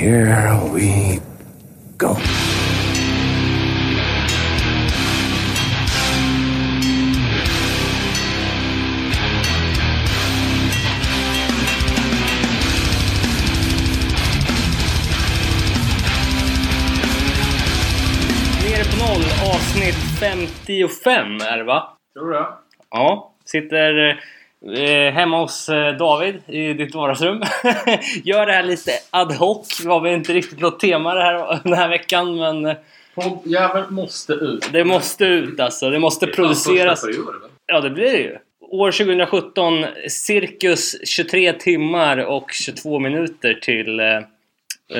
here we go. Nere på noll, avsnitt 55 är det va? Tror du? Ja, sitter eh, hemma hos eh, David i ditt vardagsrum. Gör det här lite ad hoc. Vi har väl inte riktigt något tema det här, den här veckan men eh, Poddjäveln måste ut. det måste ut alltså. Det måste produceras. Det första eller? Ja, det blir det ju. År 2017, cirkus 23 timmar och 22 minuter till, eh,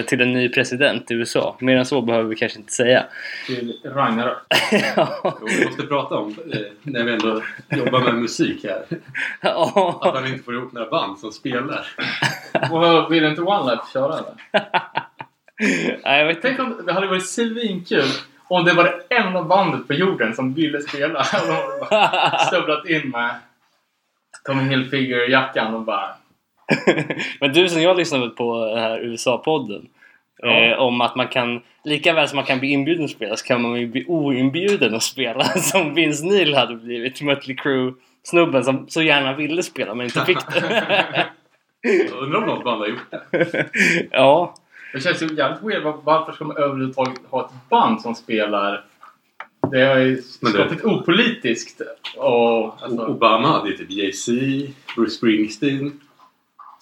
till en ny president i USA. Mer än så behöver vi kanske inte säga. Till Ragnarök. ja, Jo, vi måste prata om, eh, när vi ändå jobbar med musik här, att man inte får ihop några band som spelar. Och vill inte One Life köra eller? Nej, jag vet inte. Tänk om det hade varit svinkul om det var det enda bandet på jorden som ville spela. Och de hade bara stövlat in med Tommy Hilfiger-jackan och bara... Men du som jag lyssnade på den här USA-podden. Ja. Eh, om att man kan, lika väl som man kan bli inbjuden att spela så kan man ju bli oinbjuden att spela. Som Vince Neil hade blivit. Mötley Crüe-snubben som så gärna ville spela men inte fick det. Undrar om något band har gjort det. ja. Det känns ju jävligt weird. Var- Varför ska man överhuvudtaget ha ett band som spelar? Det är ju skapligt opolitiskt. Och, alltså, Obama hade ju typ Jay-Z, Bruce Springsteen.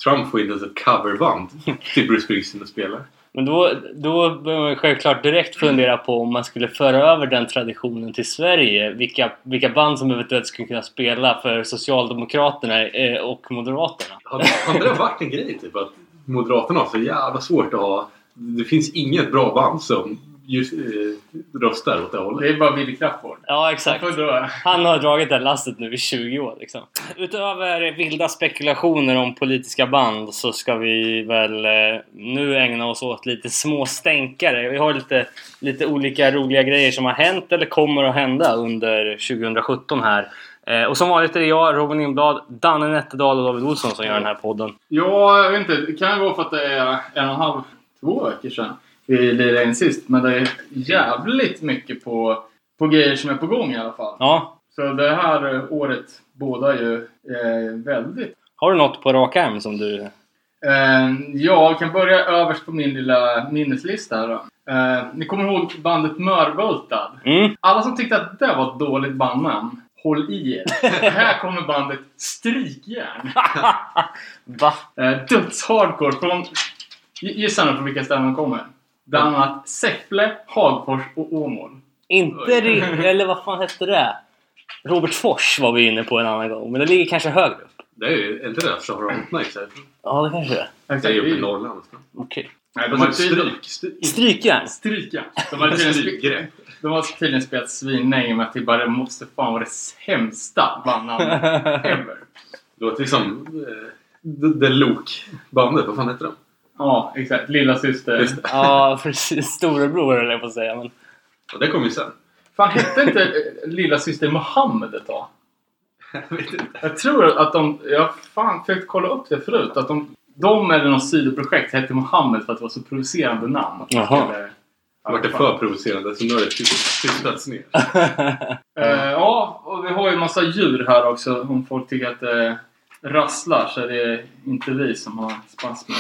Trump får inte ens ett coverband till Bruce Springsteen att spela. Men då, då börjar man självklart direkt fundera på om man skulle föra över den traditionen till Sverige. Vilka, vilka band som eventuellt skulle kunna spela för Socialdemokraterna eh, och Moderaterna. Hade, hade det varit en grej typ att Moderaterna har så jävla svårt att ha... Det finns inget bra band som just, eh, röstar åt det hållet. det är bara Willy Crafoord. Ja, exakt. Han har dragit det här lasset nu i 20 år liksom. Utöver vilda spekulationer om politiska band så ska vi väl eh, nu ägna oss åt lite små stänkare. Vi har lite, lite olika roliga grejer som har hänt eller kommer att hända under 2017 här. Eh, och som vanligt är det jag, Robin Lindblad, Danne Nätterdal och David Olsson som gör den här podden. Ja, jag vet inte. Det kan ju vara för att det är en och en halv, två veckor sedan vi lirade in sist. Men det är jävligt mycket på, på grejer som är på gång i alla fall. Ja, Så det här året båda ju eh, väldigt. har du något på rak arm som du... Eh, ja, jag kan börja överst på min lilla minneslista här då. Eh, ni kommer ihåg bandet Mörvoltad? Mm? Alla som tyckte att det var ett dåligt bandnamn, håll i er. här kommer bandet Strykjärn. Va? Eh, Dödshardcore från... gi- Gissa nu från vilka ställen de kommer. Bland annat Säffle, Hagfors och Åmål. Inte ri- Eller vad fan hette det? Robert Fors var vi inne på en annan gång, men det ligger kanske högre upp. Det är ju inte det Mountain härifrån? Ja, det kanske det är. Det är ju uppe i Norrland. Okej. Nej, De har stryk. stryk Strykjärn! Strykjärn. De har tydligen, de har tydligen spelat svinlänge med att det bara måste fan vara det sämsta bandnamnet ever. Det låter liksom... eh, Det, det Lok-bandet, vad fan heter de? Ja, exakt. Lilla syster. Ja, precis. Storebror höll jag på att säga. Men... Och det kom ju sen. Fan, hette inte eh, lilla syster Mohammed ett tag? Jag vet inte. Jag tror att de... Jag har fan försökt kolla upp det förut. Att de, de eller något sidoprojekt hette Mohammed för att det var så provocerande namn. Jaha. Eller, Det vart det för provocerande så nu har det tyst- tystats ner. Eh, ja, och vi har ju en massa djur här också. Om folk tycker att det rasslar så är det inte vi som har spasmer.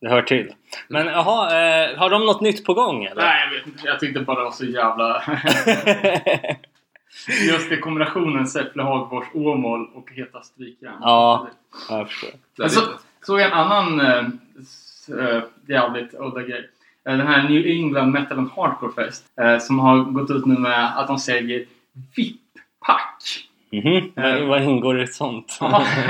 Det hör till. Men jaha, eh, har de något nytt på gång eller? Nej, jag vet inte. Jag tyckte bara det var så jävla... Just det, kombinationen Säffle, Hagfors, Åmål och Heta Strykjärn. Ja. ja, jag förstår. Men så såg jag en annan eh, jävligt udda grej. Eh, den här New England Metal and Hardcore Fest. Eh, som har gått ut nu med att de säljer VIP-pack. Mhm. Vad- Vad ingår i ett sånt? ja,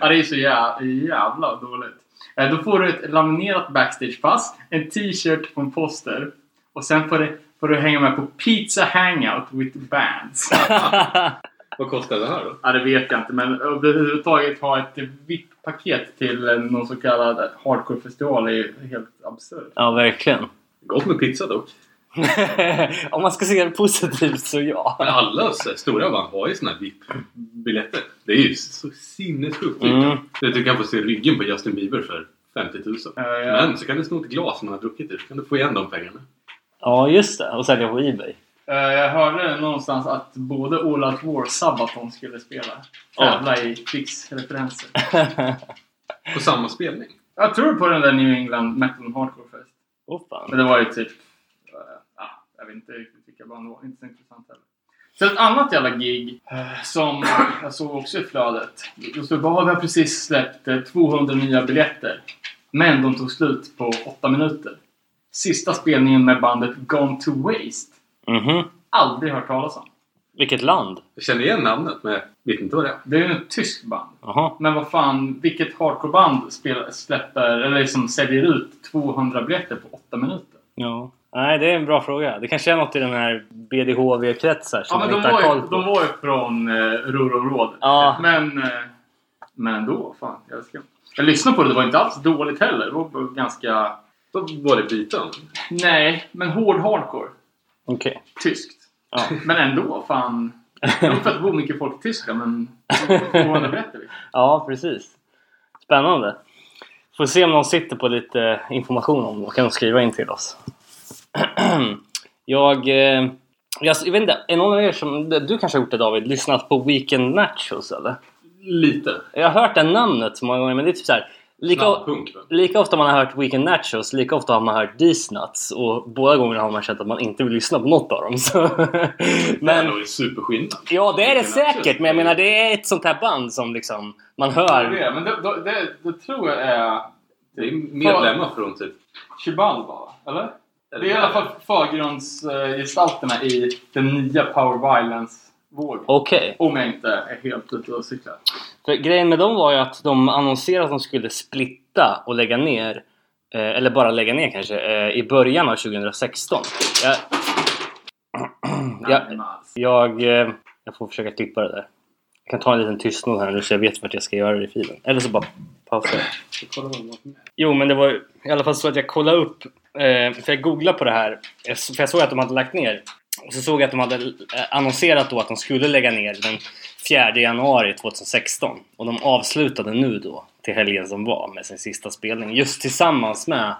det är så jävla, jävla dåligt. Eh, Då får du ett laminerat backstagepass, en t-shirt och en poster. Och sen får du, får du hänga med på Pizza Hangout with bands. Vad kostar det här då? ja, det vet jag inte, men överhuvudtaget ha ett VIP-paket till någon så kallad hardcore-festival är ju helt absurt. ja, verkligen. Gott med pizza dock. Om man ska se det positivt så ja. Men alla stora band har ju såna här VIP-biljetter. Det är ju så sinnessjukt dyrt. Mm. Du, du kan få se ryggen på Justin Bieber för 50 000. ja. Men så kan du sno ett glas man har druckit ur så kan du få igen de pengarna. Ja, just det. Och sälja på Ebay. Eh, Jag hörde någonstans att både All Out War och Sabaton skulle spela. Tävla i krigsreferenser. På samma spelning. Jag tror på den där New England Metal and Hardcore Fest. Åh fan. Men det var ju typ... eh, ja, jag vet inte riktigt vilka band det var. Inte så intressant heller. Så ett annat jävla gig eh, som jag såg också i flödet. Då stod det bara vi har precis släppt eh, 200 nya biljetter. Men de tog slut på 8 minuter. Sista spelningen med bandet Gone to Waste. Mhm. Aldrig hört talas om. Vilket land? Jag känner igen namnet men vet inte vad det är. Det är ju ett tyskt band. Jaha. Men vad fan, vilket hardcoreband spelar, släpper, eller liksom säljer ut 200 biljetter på 8 minuter? Ja. Nej, det är en bra fråga. Det kanske är något i den här BDHV-kretsar Ja som men man de inte har var, koll ju, på. de var ju från eh, Ruhrområdet. Ja. Men, eh, men då, fan. Jag, ska, jag lyssnade på det, det var inte alls dåligt heller. Det var ganska... Då var det byten. Nej, men hård hardcore. Okej. Tyskt. Ja. Men ändå, fan. Är för att det bor mycket folk i Tyskland, men 200 biljetter. liksom. Ja, precis. Spännande. Får se om någon sitter på lite information om det och kan skriva in till oss. jag, eh, jag, jag vet inte, är någon av er som, du kanske har gjort det David, lyssnat på Weekend Nachos eller? Lite. Jag har hört det namnet många gånger men det är typ så här. Lika, Snabbpunk lika ofta man har hört Weekend Nachos, lika ofta har man hört These Nuts och båda gångerna har man känt att man inte vill lyssna på något av dem. Så. Det är men, nog superskillnad. ja, det är det säkert, men jag menar det är ett sånt här band som liksom man Det är hör. det, men det, det, det, det tror jag är... Det är medlemmar från typ... Chibalba, eller? Det är i alla fall förgrundsgestalterna i den nya Power Violence-vågen. Okej. Om jag inte är helt ute och cyklar. För grejen med dem var ju att de annonserade att de skulle splitta och lägga ner. Eh, eller bara lägga ner kanske. Eh, I början av 2016. Jag, jag, alls. jag, eh, jag får försöka klippa det där. Jag kan ta en liten tystnad här nu så jag vet vart jag ska göra det i filen. Eller så bara pausa. Jo, men det var ju i alla fall så att jag kollade upp. Eh, för jag googlade på det här. För jag såg att de hade lagt ner. Och så såg jag att de hade eh, annonserat då att de skulle lägga ner den 4 januari 2016. Och de avslutade nu då till helgen som var med sin sista spelning. Just tillsammans med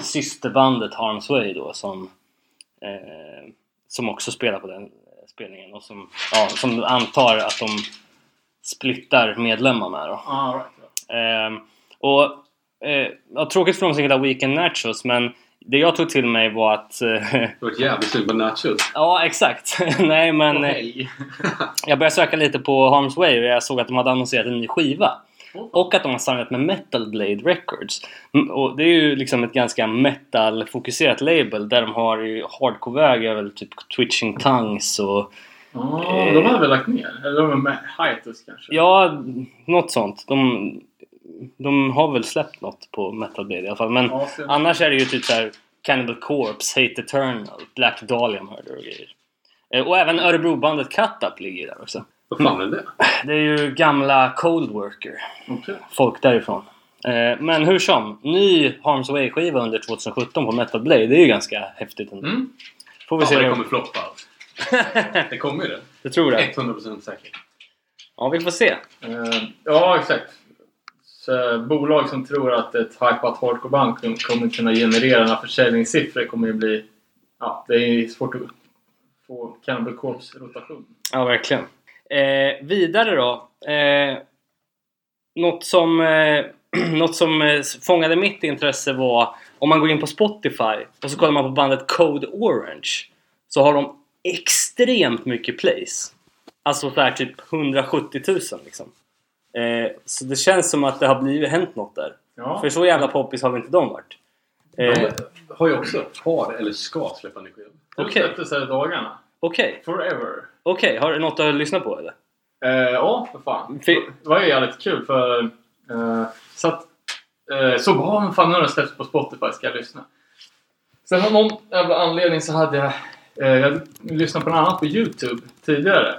systerbandet Harm's Way då som, eh, som också spelar på den eh, spelningen. Och som, ja, som antar att de splittar medlemmar med då. Ah, right, right. Ehm, och eh, ja, tråkigt för de som gillar Weekend Nachos men det jag tog till mig var att... Eh, Det var ett jävligt sug på nachos. ja, exakt. Nej, men eh, Hej. jag började söka lite på Harm's Way och jag såg att de hade annonserat en ny skiva. Och att de har signat med Metal Blade Records. Mm, Och det är ju liksom ett ganska metal-fokuserat label där de har ju hardcore-väg är väl typ Twitching Tongues och Ah, de hade väl lagt ner? Eller de är med Hiatus kanske? ja, något sånt. De, de har väl släppt något på Metal Blade i alla fall. Men så- Annars är det ju typ såhär Cannibal Corpse, Hate Eternal, Black Dahlia Murder och grejer. Eh, Och även Örebrobandet Cut Up ligger där också. Vad fan är det? Det är ju gamla Cold Worker. Okej. Folk därifrån. Eh, Men hur som, ny Harm's Way-skiva under 2017 på Metal Blade. Det är ju ganska häftigt ändå. Mm. Får vi Ja, se det det. kommer floppa. Det kommer ju det. Du tror det? 100% säkert. Ja, vi får se. Eh, ja, exakt. Så, bolag som tror att ett hypat hardcore-band kom- kommer kunna generera några försäljningssiffror kommer ju bli... Ja, det är svårt att få Cannibal Corpse rotation. Ja, verkligen. Eh, vidare då. Eh, något som, eh, något som eh, fångade mitt intresse var om man går in på Spotify och så kollar man på bandet Code Orange så har de extremt mycket plays. Alltså så här typ 170 000 liksom. Eh, så det känns som att det har blivit hänt något där. Ja. För så jävla poppis har väl inte de varit. Eh, De har ju också, har eller ska släppa ny skiva. De okej. släpptes här i dagarna. Okej, Forever. okej. Har du något att lyssna på eller? Eh, ja, för fan. Fi- Det var ju jävligt kul för... Eh, så att... Eh, så bara, men fan nu har det släppts på Spotify, ska jag lyssna. Sen av någon jävla anledning så hade jag... Eh, jag lyssnat på något annat på Youtube tidigare.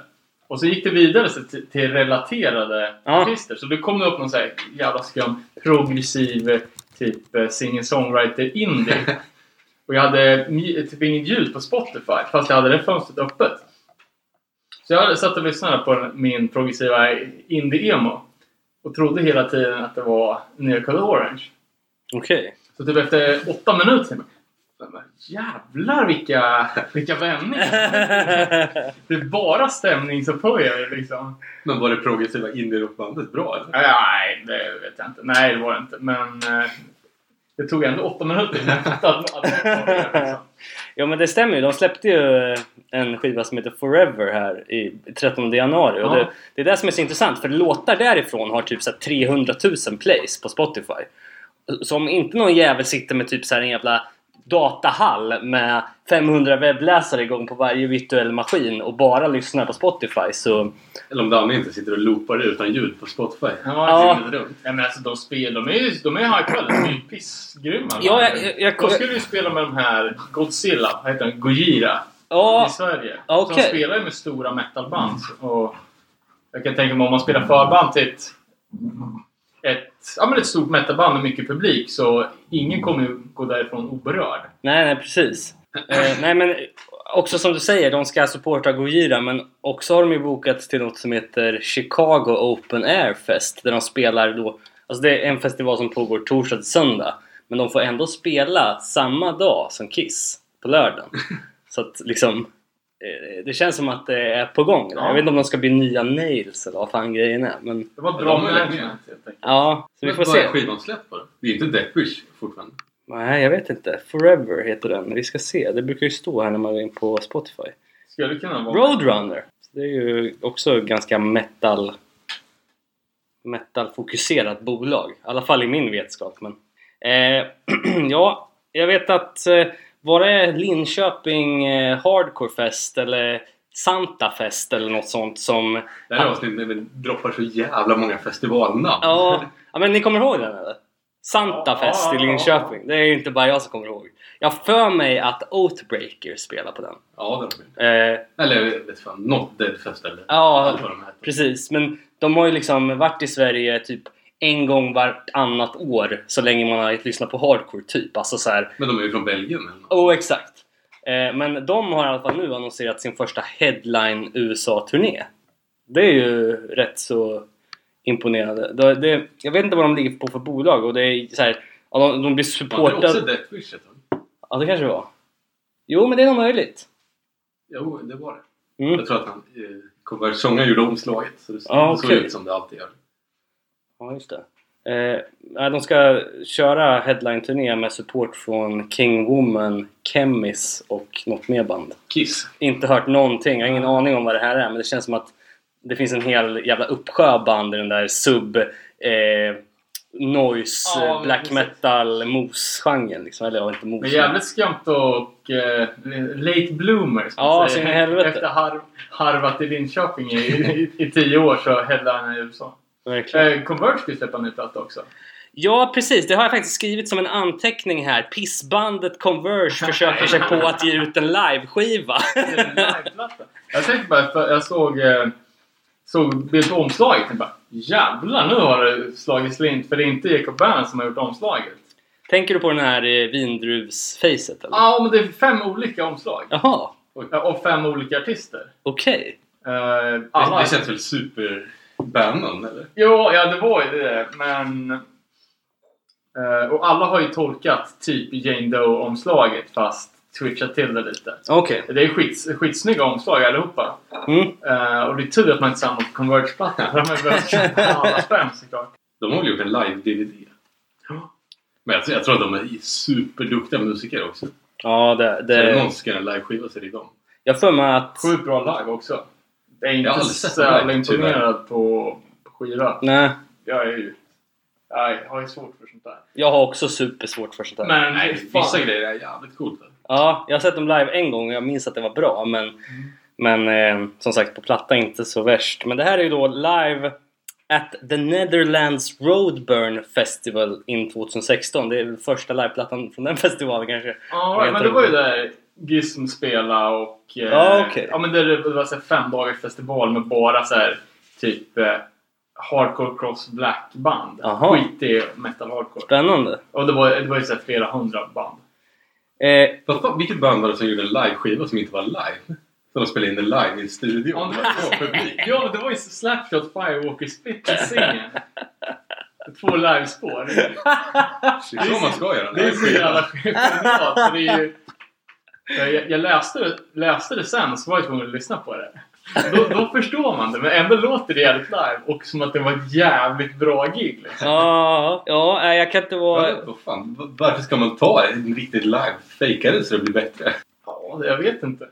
Och så gick det vidare till, till relaterade Ja. artister. Så det kom det upp någon så här jävla skum progressiv typ eh, singer-songwriter indie. och jag hade typ inget ljud på Spotify fast jag hade det fönstret öppet. Så jag satt och lyssnade på min progressiva indie-emo och trodde hela tiden att det var nya Code Orange. Okej. Så typ efter åtta minuter Jävlar vilka, vilka vändningar! Det är bara stämningsupphöjare liksom. Men var det progressiva indie-rockbandet bra eller? Nej, det vet jag inte. Nej, det var det inte. Men eh, det tog ändå åtta minuter innan jag fattade. Liksom. Ja men det stämmer ju. De släppte ju en skiva som heter Forever här i 13 januari. Och Ja. det, det är det som är så intressant för låtar därifrån har typ så här 300 000 plays på Spotify. Så om inte någon jävel sitter med typ så här en jävla datahall med 500 webbläsare igång på varje virtuell maskin och bara lyssnar på Spotify så... Eller om Danne inte sitter och loopar utan ljud på Spotify. Ja, Ja. det är. Ja, men alltså de spelar, de är ju de är hypade. De är ju pissgrymma. Ja, jag- jag- jag- de skulle ju spela med de här Godzilla, vad heter den? Gojira. Ja, I Sverige. Så de spelar ju med stora metalband. Och jag kan tänka mig om man spelar förband till ett, ja, men ett stort metalband med mycket publik så ingen kommer ju gå därifrån oberörd. Nej, nej precis. Eh, nej men också som du säger, de ska supporta Gojira men också har de ju bokat till något som heter Chicago Open Air Fest där de spelar då, alltså det är en festival som pågår torsdag till söndag men de får ändå spela samma dag som Kiss på lördagen. Så att liksom det känns som att det är på gång. Ja. Jag vet inte om de ska bli nya Nails eller vad fan grejen är men Det var Ja, bra management helt enkelt. ja, så vi får vad är se. skivan släppt då? Det är inte Deathwish fortfarande. Nej, jag vet inte. Forever heter den. Vi ska se. Det brukar ju stå här när man går in på Spotify. Skulle kunna vara... Roadrunner. Det är ju också ganska metal metal-fokuserat bolag. I alla fall i min vetskap. Men, eh, ja, jag vet att eh, var det Linköping eh, Hardcore Fest eller Santa Fest eller något sånt som... Det här avsnittet droppar så jävla många festivalnamn. Ja, ja, men ni kommer ihåg den eller? Santa Ja, i Linköping. Det är inte bara jag som kommer ihåg. Jag för mig att Oathbreaker spelar på den. Ja, det har. Eh, Eller jag vet fan, något Deadfest eller Ja. Precis, men de har ju liksom varit i Sverige typ en gång vartannat år så länge man har lyssnat på hardcore typ. Alltså så här, Men de är ju från Belgien eller oh exakt. Eh, men de har i alla fall nu annonserat sin första headline USA-turné. Det är ju rätt så imponerande. Det, det, jag vet inte vad de ligger på för bolag och det är så här, de, de blir Var det också supportade. Deathwish ett tag? Ja, det kanske det var. Jo, men det är nog möjligt. Jo, det var det. Mm. Jag tror att han, eh, sångaren gjorde omslaget. Så det såg, såg okej. ut som det alltid gör. Ja, just det. Eh, de ska köra headline-turné med support från King Woman, Chemis och något mer band. Kiss. Inte hört någonting, jag har ingen aning om vad det här är men det känns som att det finns en hel jävla uppsjö band i den där sub eh, noise, Ja, black precis. metal, mos-genren liksom. Eller ja, inte mos. Men jävligt skumt och eh, late bloomers. Ja, så säger. in i helvete. Efter har, harvat i Linköping i, i, i tio år så headlinar i USA. Verkligen. Eh, Converge ska ju släppa en ny platta också. Ja, precis. Det har jag faktiskt skrivit som en anteckning här. Pissbandet Converge försöker sig på att ge ut en liveskiva. Det. Jag tänkte bara, för jag såg, eh, såg bild på omslaget och bara Jävlar, nu har det slagit slint för det är inte Jacob Bernhardt som har gjort omslaget. Tänker du på den här eh, vindruvsfacet eller? Ja, men det är fem olika omslag. Jaha, Och fem olika artister. okej. Eh, Det, alla... det känns väl super-Bannon eller? Jo, ja det var ju det. Men... eh, och alla har ju tolkat typ Jane Doe-omslaget fast switchat till det lite. Okej. Det är skits, skitsnygga omslag allihopa. Mm. Eh, och det är tur att man inte samlar på Converge-platta. För de har ju behövt köpa alla fem såklart. De har väl gjort en live-DVD? Men jag, tror- jag tror att de är superduktiga musiker också. Ja, det... Så är det det någon som ska göra en liveskiva så är det de. jag får mig att... Sjukt bra live också. Jag är inte Jag har så jävla imponerad på, på skiva. Nej, Jag är ju... Jag har ju svårt för sånt där. jag har också supersvårt för sånt där. Men Nej, fan. vissa grejer är jävligt coolt. Ja, jag har sett dem live en gång och jag minns att det var bra men... Men eh, som sagt, på platta inte så värst. Men det här är ju då live at the Netherlands Roadburn Festival in 2016. Det är första liveplattan från den festivalen kanske. Ja, men det det? var ju där Gizm spela och... eh, Ja, okej. Ja, men det, det var så här fem dagars festival med bara så här typ eh, hardcore cross black band. Jaha. Skitig metal hardcore. Spännande. Och det var, det var ju så här flera hundra band. Eh, Fast fan, vilket band var det som gjorde en liveskiva som inte var live? Så de spelade in det live i en studio. Ja. Ja, men det var ju så Slapshot Firewalker Split i singeln. Två livespår. Det är så man ska göra. Det är så jävla genialt. för det är ju- Jag, jag läste, det, läste det sen så var jag tvungen att lyssna på det. Då, då förstår man det, men ändå låter det jävligt live och som att det var ett jävligt bra gig. Liksom. Ja, ja, jag kan inte vara... Ja, vad fan, varför ska man ta en riktigt live? Fejka det så det blir bättre. Ja, jag vet inte.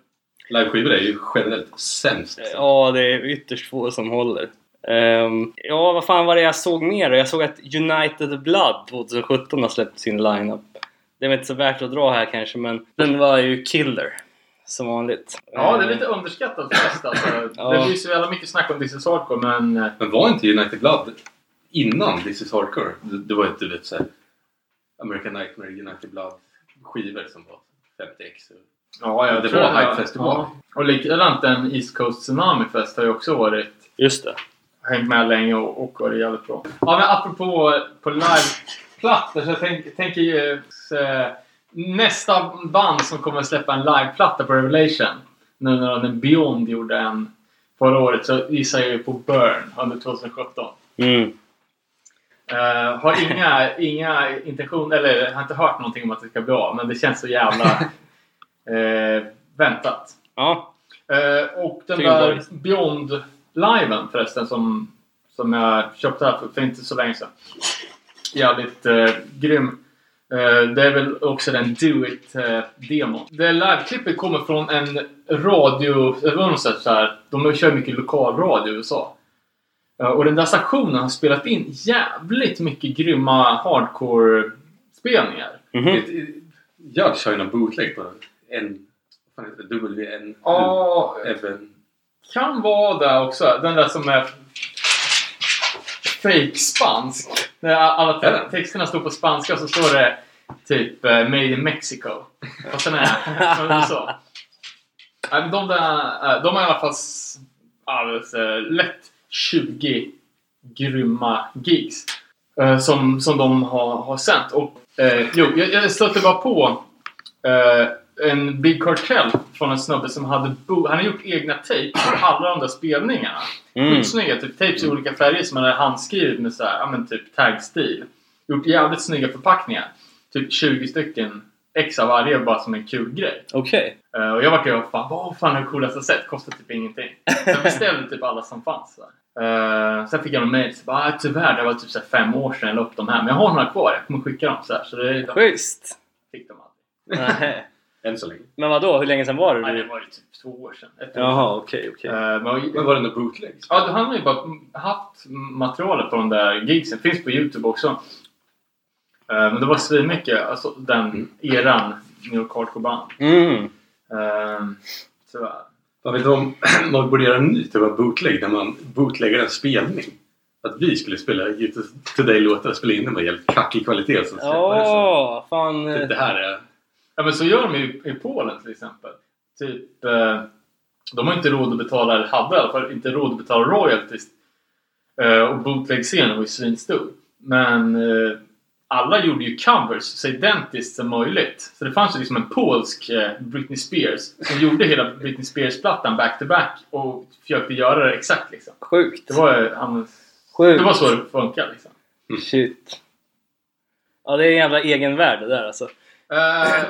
Liveskivor är ju generellt sämst. Ja, det är ytterst få som håller. Ehm, ja, vad fan var det jag såg mer? Jag såg att United Blood 2017 har släppt sin lineup. Det är väl inte så värt att dra här kanske, men den var ju killer. Som vanligt. Ja, det är lite underskattat fest alltså. Ja. Det blir så jävla mycket snack om This is Hardcore, men... eh, Men var inte United Blood innan This is Hardcore? Det, det var inte du vet såhär American Nightmare, United Blood skivor som var 50x. Ja, jag Det tror var det. Hype Festival. Ja. Och likadant en East Coast Tsunami Fest har ju också varit Just det. hängt med länge och, och varit jävligt bra. Ja, men apropå på liveplattor så jag tänk, tänker ju eh, nästa band som kommer släppa en liveplatta på Revelation nu när den Beyond gjorde en förra året så gissar jag ju på Burn under 2017. Mm. Eh, har inga, inga intentioner, eller har inte hört någonting om att det ska bli av men det känns så jävla eh, väntat. Ja. Eh, och den Tycker där. Beyond-liven förresten som, som jag köpte här för, för inte så länge sedan. Jävligt eh, grym. Eh, det är väl också den Do It-demon. det liveklippet kommer från en radio... Det var något så här, de kör mycket lokalradio i USA. Eh, och den där stationen har spelat in jävligt mycket grymma hardcore-spelningar. Mhm. Mm. Jag kör ju någon bootleg på en... Vad heter det? WN... Ja, kan vara där också. Den där som är fake spansk. När alla te- texterna står på spanska så står det typ eh, Made in Mexico. Och sen är men De, där, eh, de har i alla fall alldeles, eh, lätt 20 grymma gigs. Som, som de har, har sänt. Och, eh, jo, jag, jag stötte bara på eh, en Big Cartel från en snubbe som hade bo- han har gjort egna tapes för alla de där spelningarna. Mm. Skitsnygga. Typ tapes i olika färger som han hade handskrivit med så här, ja men typ tag-stil. Gjort jävligt snygga förpackningar. Typ 20 stycken ex av varje bara som en kul grej. Okej. Eh, och jag vart ju fan vad fan är det coolaste sett? Kostar typ ingenting. Så jag beställde typ alla som fanns. Så här. Eh, sen fick jag en mail. Så bara, ah, tyvärr det var typ så fem år sedan jag la upp de här. Men jag har några kvar. Jag kommer skicka dem så här. Så det Schysst. fick de aldrig. Än så länge. Men vad då? Hur länge sedan var det? Nej, det var ju typ två år sedan. Ett Jaha, okej, okej. sedan. Eh, men, Men var det någon bootleg? Ja, han har ju bara haft materialet på de där gigsen. Finns på Youtube också. Eh, Men det var svinmycket. Alltså den Mm. eran New York Hardcore-band. Mm. Eh, Tyvärr. Jag vet om man borde göra en ny typ av bootleg där man bootleggar en spelning. Att vi skulle spela Youtube Today-låtar och spela in den med jävligt kackig kvalitet. Så Ja, fan. typ, det här är... Ja men så gör de ju i Polen till exempel. Typ, eh, de har inte råd att betala, eller hade i alla fall inte råd att betala royalties. Eh, och bootleg-scenen var ju svinstor. Men eh, alla gjorde ju covers så identiskt som möjligt. Så det fanns ju liksom en polsk eh, Britney Spears som gjorde hela Britney Spears-plattan back-to-back och försökte göra det exakt liksom. Sjukt. Det var, ju hans, Sjukt. det var så det funkar liksom. Shit. Ja, det är en jävla egen värld det där alltså.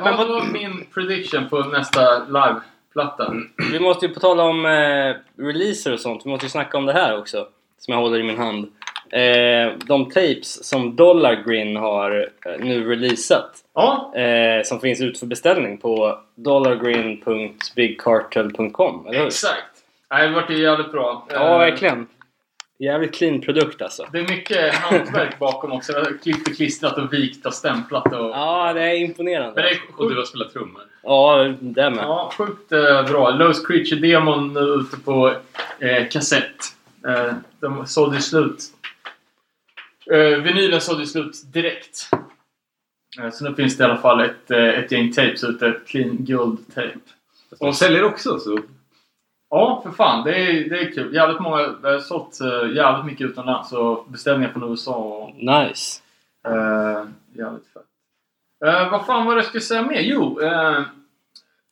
Men vad var min prediction på nästa live-platta? Vi måste ju på tala om eh, releaser och sånt. Vi måste ju snacka om det här också. Som jag håller i min hand. Eh, de tapes som Dollar Grin har eh, nu releasat. Ja, Eh, som finns ut för beställning på dollargreen.bigcartel.com. Eller hur? exakt. Det vart ju jävligt bra. Ja, Eh, verkligen. Jävligt clean produkt alltså. Det är mycket hantverk bakom också. Klippt och klistrat och vikt och stämplat och... Ja, det är Men imponerande. det är Och du sjukt, har spelat trummor. Ja, det med. ja, sjukt eh, bra. Lost Creature-demon nu ute på eh, kassett. Eh, de sålde ju slut. Eh, vinylen sålde ju slut direkt. Eh, så nu finns det i alla fall ett, eh, ett gäng tapes ute. Clean guld-tape. Och de säljer också så... Ja, för fan. Det är, det är kul. Jävligt många. Jag har sålt eh, jävligt mycket utomlands. Och beställningar från USA och Nice. Uh, jävligt fett. Eh, vad fan var det jag skulle säga mer? Jo, uh,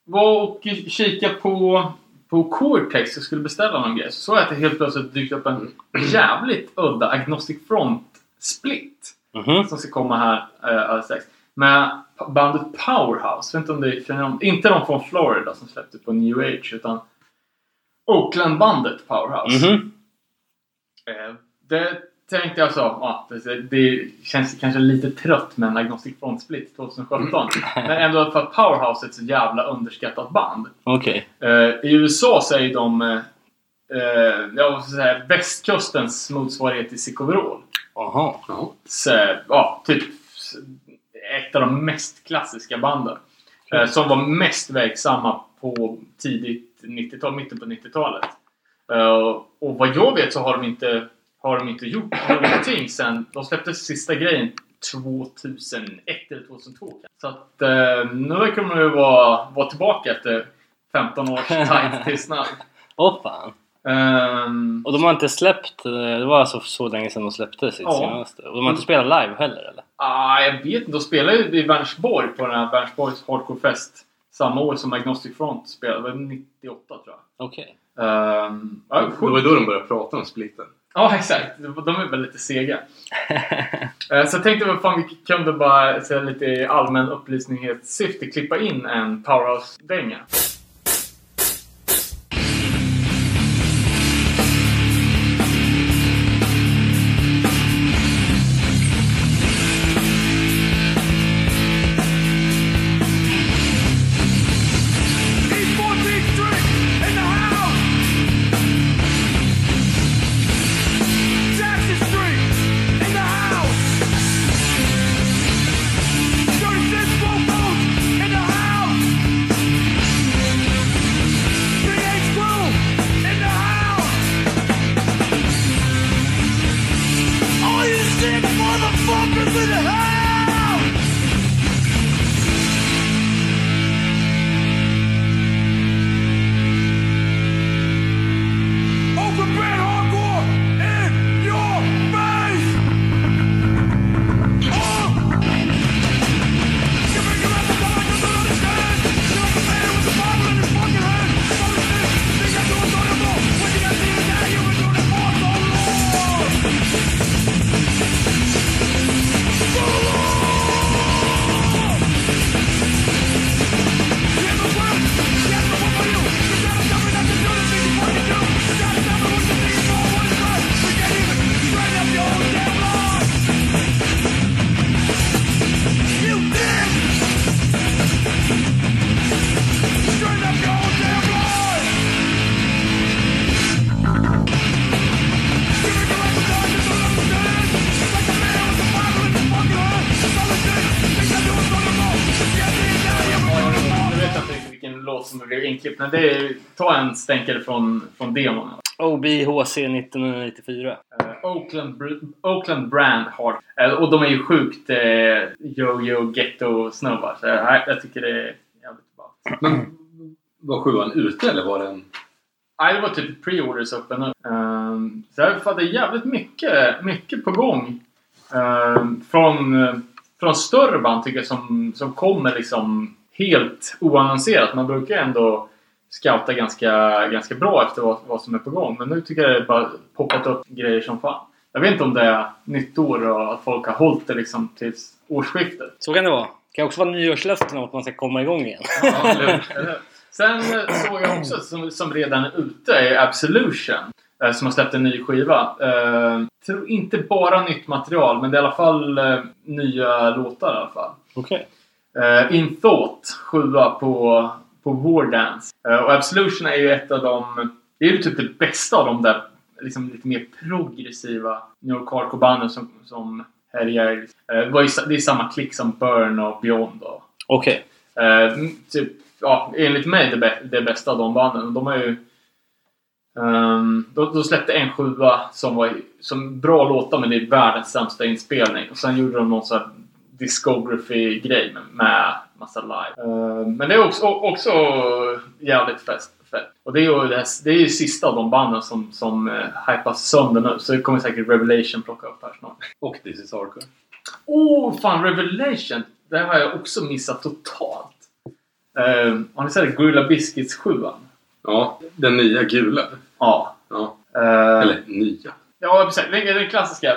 var och kika på, på Cortex och skulle beställa någon grej. Så såg jag att det helt plötsligt dykt upp en jävligt udda Agnostic Front Split. Mhm. Som ska komma här eh, alldeles strax. Med bandet Powerhouse. Jag vet inte om känner om, Inte de från Florida som släppte på New Age utan Oakland-bandet Powerhouse. Mhm. Eh, det tänkte jag så, ja, det, känns kanske lite trött med en Agnostic Front Split 2017. Men ändå för att Powerhouse är ett så jävla underskattat band. Okej. Eh, I USA är de eh, eh, jag säga, västkustens motsvarighet till Sick Overall. Jaha. Ja. Så, ja, typ ett av de mest klassiska banden. Eh, som var mest verksamma på tidigt 90-tal, mitten på 90-talet. Eh, och vad jag vet så har de inte, har de inte gjort någonting sen de släppte sista grejen 2001 eller 2002. Så att eh, nu verkar de ju vara, vara tillbaka efter 15 års tight tystnad. Åh fan. Ehm, Och de har inte släppt, eh, det var alltså så länge sedan de släppte sitt Ja. senaste. Och de har inte spelat live heller eller? Ah, jag vet inte. De spelade ju i Vänersborg på den här Vänersborgs Hardcore Fest samma år som Agnostic Front spelade. Det var 98 tror jag. Okej. Um, ja, Det var ju då de började prata om splitten. ja, exakt. De är väl lite sega. Eh, så jag tänkte vad fan vi kunde bara säga lite i allmän upplysningssyfte klippa in en Powerhouse-dänga. Blev inklippt, men det är, ta en stänkare från, från demon. OBHC 1994. Eh, Oakland, Br- Oakland Brand Hard. Eh, och de är ju sjukt eh, yo-yo ghetto-snubbar. Så jag, jag tycker det är jävligt bra. Men var sjuan ute eller var den... Nej, det var typ pre-orders uppe nu. Um, så jag hade jävligt mycket, mycket på gång. Ehm, från, eh, från större band tycker jag som, som kommer liksom helt oannonserat. Man brukar ändå scouta ganska, ganska bra efter vad, vad som är på gång. Men nu tycker jag det bara poppat upp grejer som fan. Jag vet inte om det är nytt år och att folk har hållit det liksom tills årsskiftet. Så kan det vara. Det kan också vara nyårslöften om att man ska komma igång igen. Ja, eller? Eller? Sen eh, såg jag också, som, som redan är ute, är Absolution. eh, Som har släppt en ny skiva. Eh, tror inte bara nytt material, men det är i alla fall eh, nya låtar i alla fall. Okej. Eh, In Thought, sjua på, på Wardance. Eh, och Absolution är ju ett av de... Det är ju typ det bästa av de där liksom lite mer progressiva New York Hardcore-banden som, som härjar. Eh, det är samma klick som Burn och Beyond. Okej. Eh, mm, typ, ja, enligt mig det, bä- det bästa av de banden. De har ju... Um, de, de släppte en sjua som var som bra låtar men det är världens sämsta inspelning. Och sen gjorde de någon sån här discography-grej med, med massa live. Eh, men det är också, också jävligt fest, fett. Och det är ju det, här- det är ju sista av de banden som, som uh, hypas sönder nu. Så det kommer säkert Revelation plocka upp här snart. Och This is Hardcore. Oh, fan Revelation! Det har jag också missat totalt. Uh, har ni sett Gorilla Biscuits 7 Ja, den nya gula. Ja. Ja. Eh, Eller nya. Ja, precis. Den, den klassiska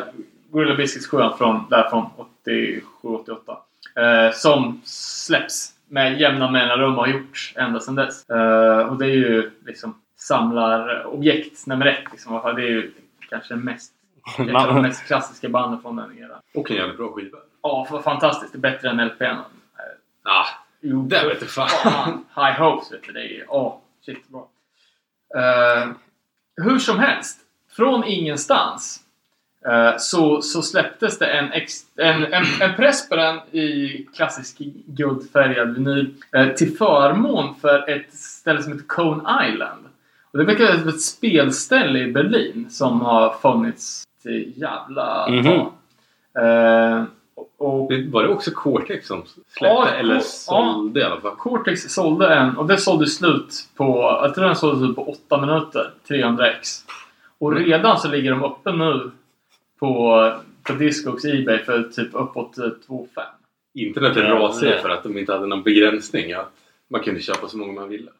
Gorilla Biscuits 7 från, där från 87-88. Eh, som släpps med jämna mellanrum och har gjorts ända sedan dess. Eh, och det är ju liksom samlarobjekt nummer ett. Liksom. Det är ju kanske det mest, ett av de mest klassiska banden från den eran. Och en jävligt bra skiva. Ja, för fantastiskt. Det är bättre än LPn. Eh, Ah, Jo, det vet du fan. High Hopes vet du. Det är åh, shit bra. Eh, hur som helst. Från ingenstans så, så släpptes det en, ex, en, en, en press på den i klassisk guldfärgad vinyl eh, till förmån för ett ställe som heter Cone Island. Och det verkar vara ett spelställe i Berlin som har funnits till jävla tag. Eh, och, och Var det också Cortex som släppte? Ja, eller ja. sålde i alla fall? Cortex sålde en och det sålde slut på, jag tror den sålde slut på 8 minuter. 300x. Och Mm. redan så ligger de uppe nu på, på Discogs Ebay för typ uppåt eh, 2 5 Internet rasade det- för att de inte hade någon begränsning. Att man kunde köpa så många man ville.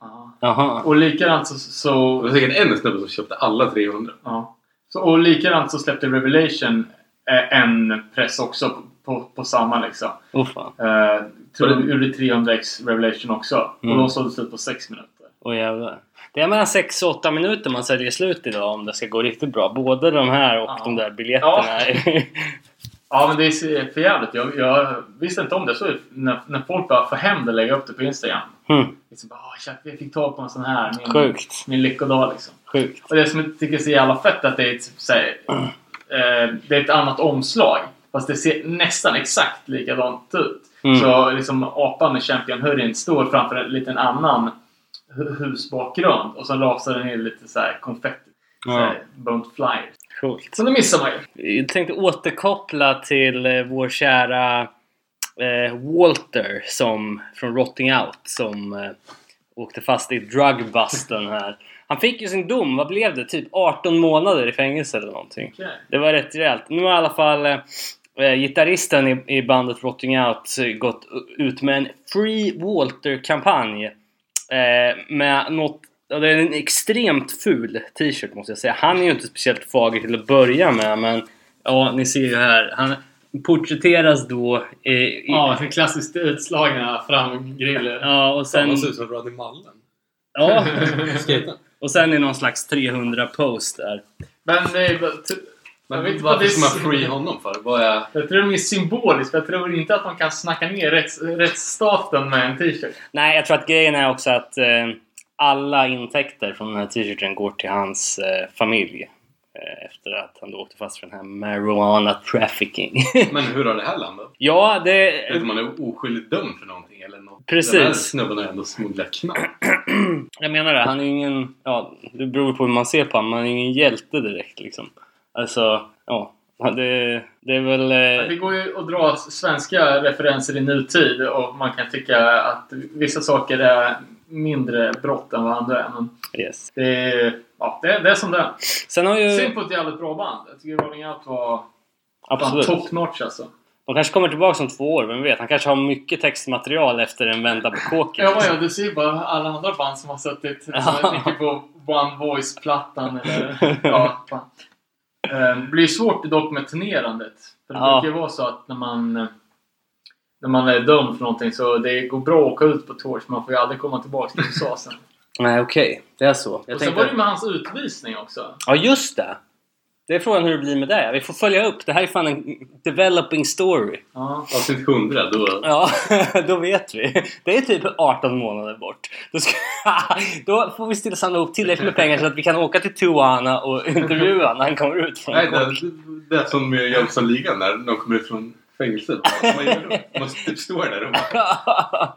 Jaha. Och likadant så, Det så, var säkert en snubbe som köpte alla 300. ja. så och likadant så släppte Revelation eh, en press också på, på, på samma liksom. Oh, fan. Eh, tror det- de gjorde 300x Revelation också. Mm. Och de sålde slut på 6 minuter. Åh jävlar. Det är mellan 6 och 8 minuter man säljer slut idag om det ska gå riktigt bra. Både de här och Ja. de där biljetterna. Ja, men det är för jävligt. Jag, jag visste inte om det. Så när, när folk bara får hem det och lägga upp det på Instagram. hmm. Liksom bara, "Åh, shit, jag fick tag på en sån här. Min, Sjukt. Min lyckodag liksom. Sjukt. Och det som jag tycker är så jävla fett att det är ett, så här, eh, det är ett annat omslag. Fast det ser nästan exakt likadant ut. Mm. Så liksom apan med Champion står framför en liten annan husbakgrund. Och så rasar det ner lite så här konfetti. Så Ja. här, bunt flyers. Coolt. Så det missar man ju. Jag tänkte återkoppla till eh, vår kära eh, Walter som, från Rotting Out som eh, åkte fast i drugbusten här. Han fick ju sin dom, vad blev det? Typ 18 månader i fängelse eller någonting. Okej. Det var rätt rejält. Nu har i alla fall eh, eh, gitarristen i, i bandet Rotting Out gått ut med en Free Walter-kampanj. Eh, med något, det är en extremt ful t-shirt måste jag säga. Han är ju inte speciellt fager till att börja med men ja, ni ser ju här. Han porträtteras då i, i, Ja, den klassiskt utslagna framgriller. ja och Sen... Han ser ut som Rodney Mullen. Ja, och sen är någon slags 300 post där. Men det vet Men inte vad varför ska man free honom för? Vad är... Jag tror det är symboliskt. Jag tror inte att man kan snacka ner rätts, rättsstaten med en t-shirt. Nej, jag tror att grejen är också att eh, alla intäkter från den här t-shirten går till hans eh, familj. Eh, efter att han då åkte fast för den här marijuana trafficking. Men hur har det här landat? ja, det... Vet man är oskyldigt dömd för någonting eller något? Precis. Den här snubben har ändå smugglat knark. Jag menar det, han är ingen... Ja, det beror på hur man ser på honom. Han är ingen hjälte direkt liksom. Alltså, ja. Det, det är väl... Det Eh, går ju att dra svenska referenser i nutid och man kan tycka att vissa saker är mindre brott än vad andra är. Men yes. det är, ja, det, är- det är som det är. Sen har ju... Synd på ett jävligt bra band. Jag tycker Rolling Out var Absolut. top notch alltså. De kanske kommer tillbaka om två år, vem vet? Han kanske har mycket textmaterial efter en vända på kåken. Ja, ja, du ser bara alla andra band som har suttit är mycket på One Voice-plattan eller... Ja, fan. Eh, Det blir svårt dock med turnerandet. För det Ja. brukar ju vara så att när man, eh, när man är dömd för någonting så det går bra att åka ut på tour så man får ju aldrig komma tillbaka till USA sen. Nej, okej. Det är så. Jag och sen tänkte... var det ju med hans utvisning också. Ja, just det! Det är frågan hur det blir med det. Vi får följa upp. Det här är fan en developing story. Ja. Avsnitt 100 då... Ja, då vet vi. Det är typ 18 månader bort. Då, ska, då får vi still samla ihop tillräckligt med pengar så att vi kan åka till Tijuana och intervjua när han kommer ut från Nej, det, det är som med Jönssonligan när de kommer ut från fängelset. Du? Man typ står där och bara...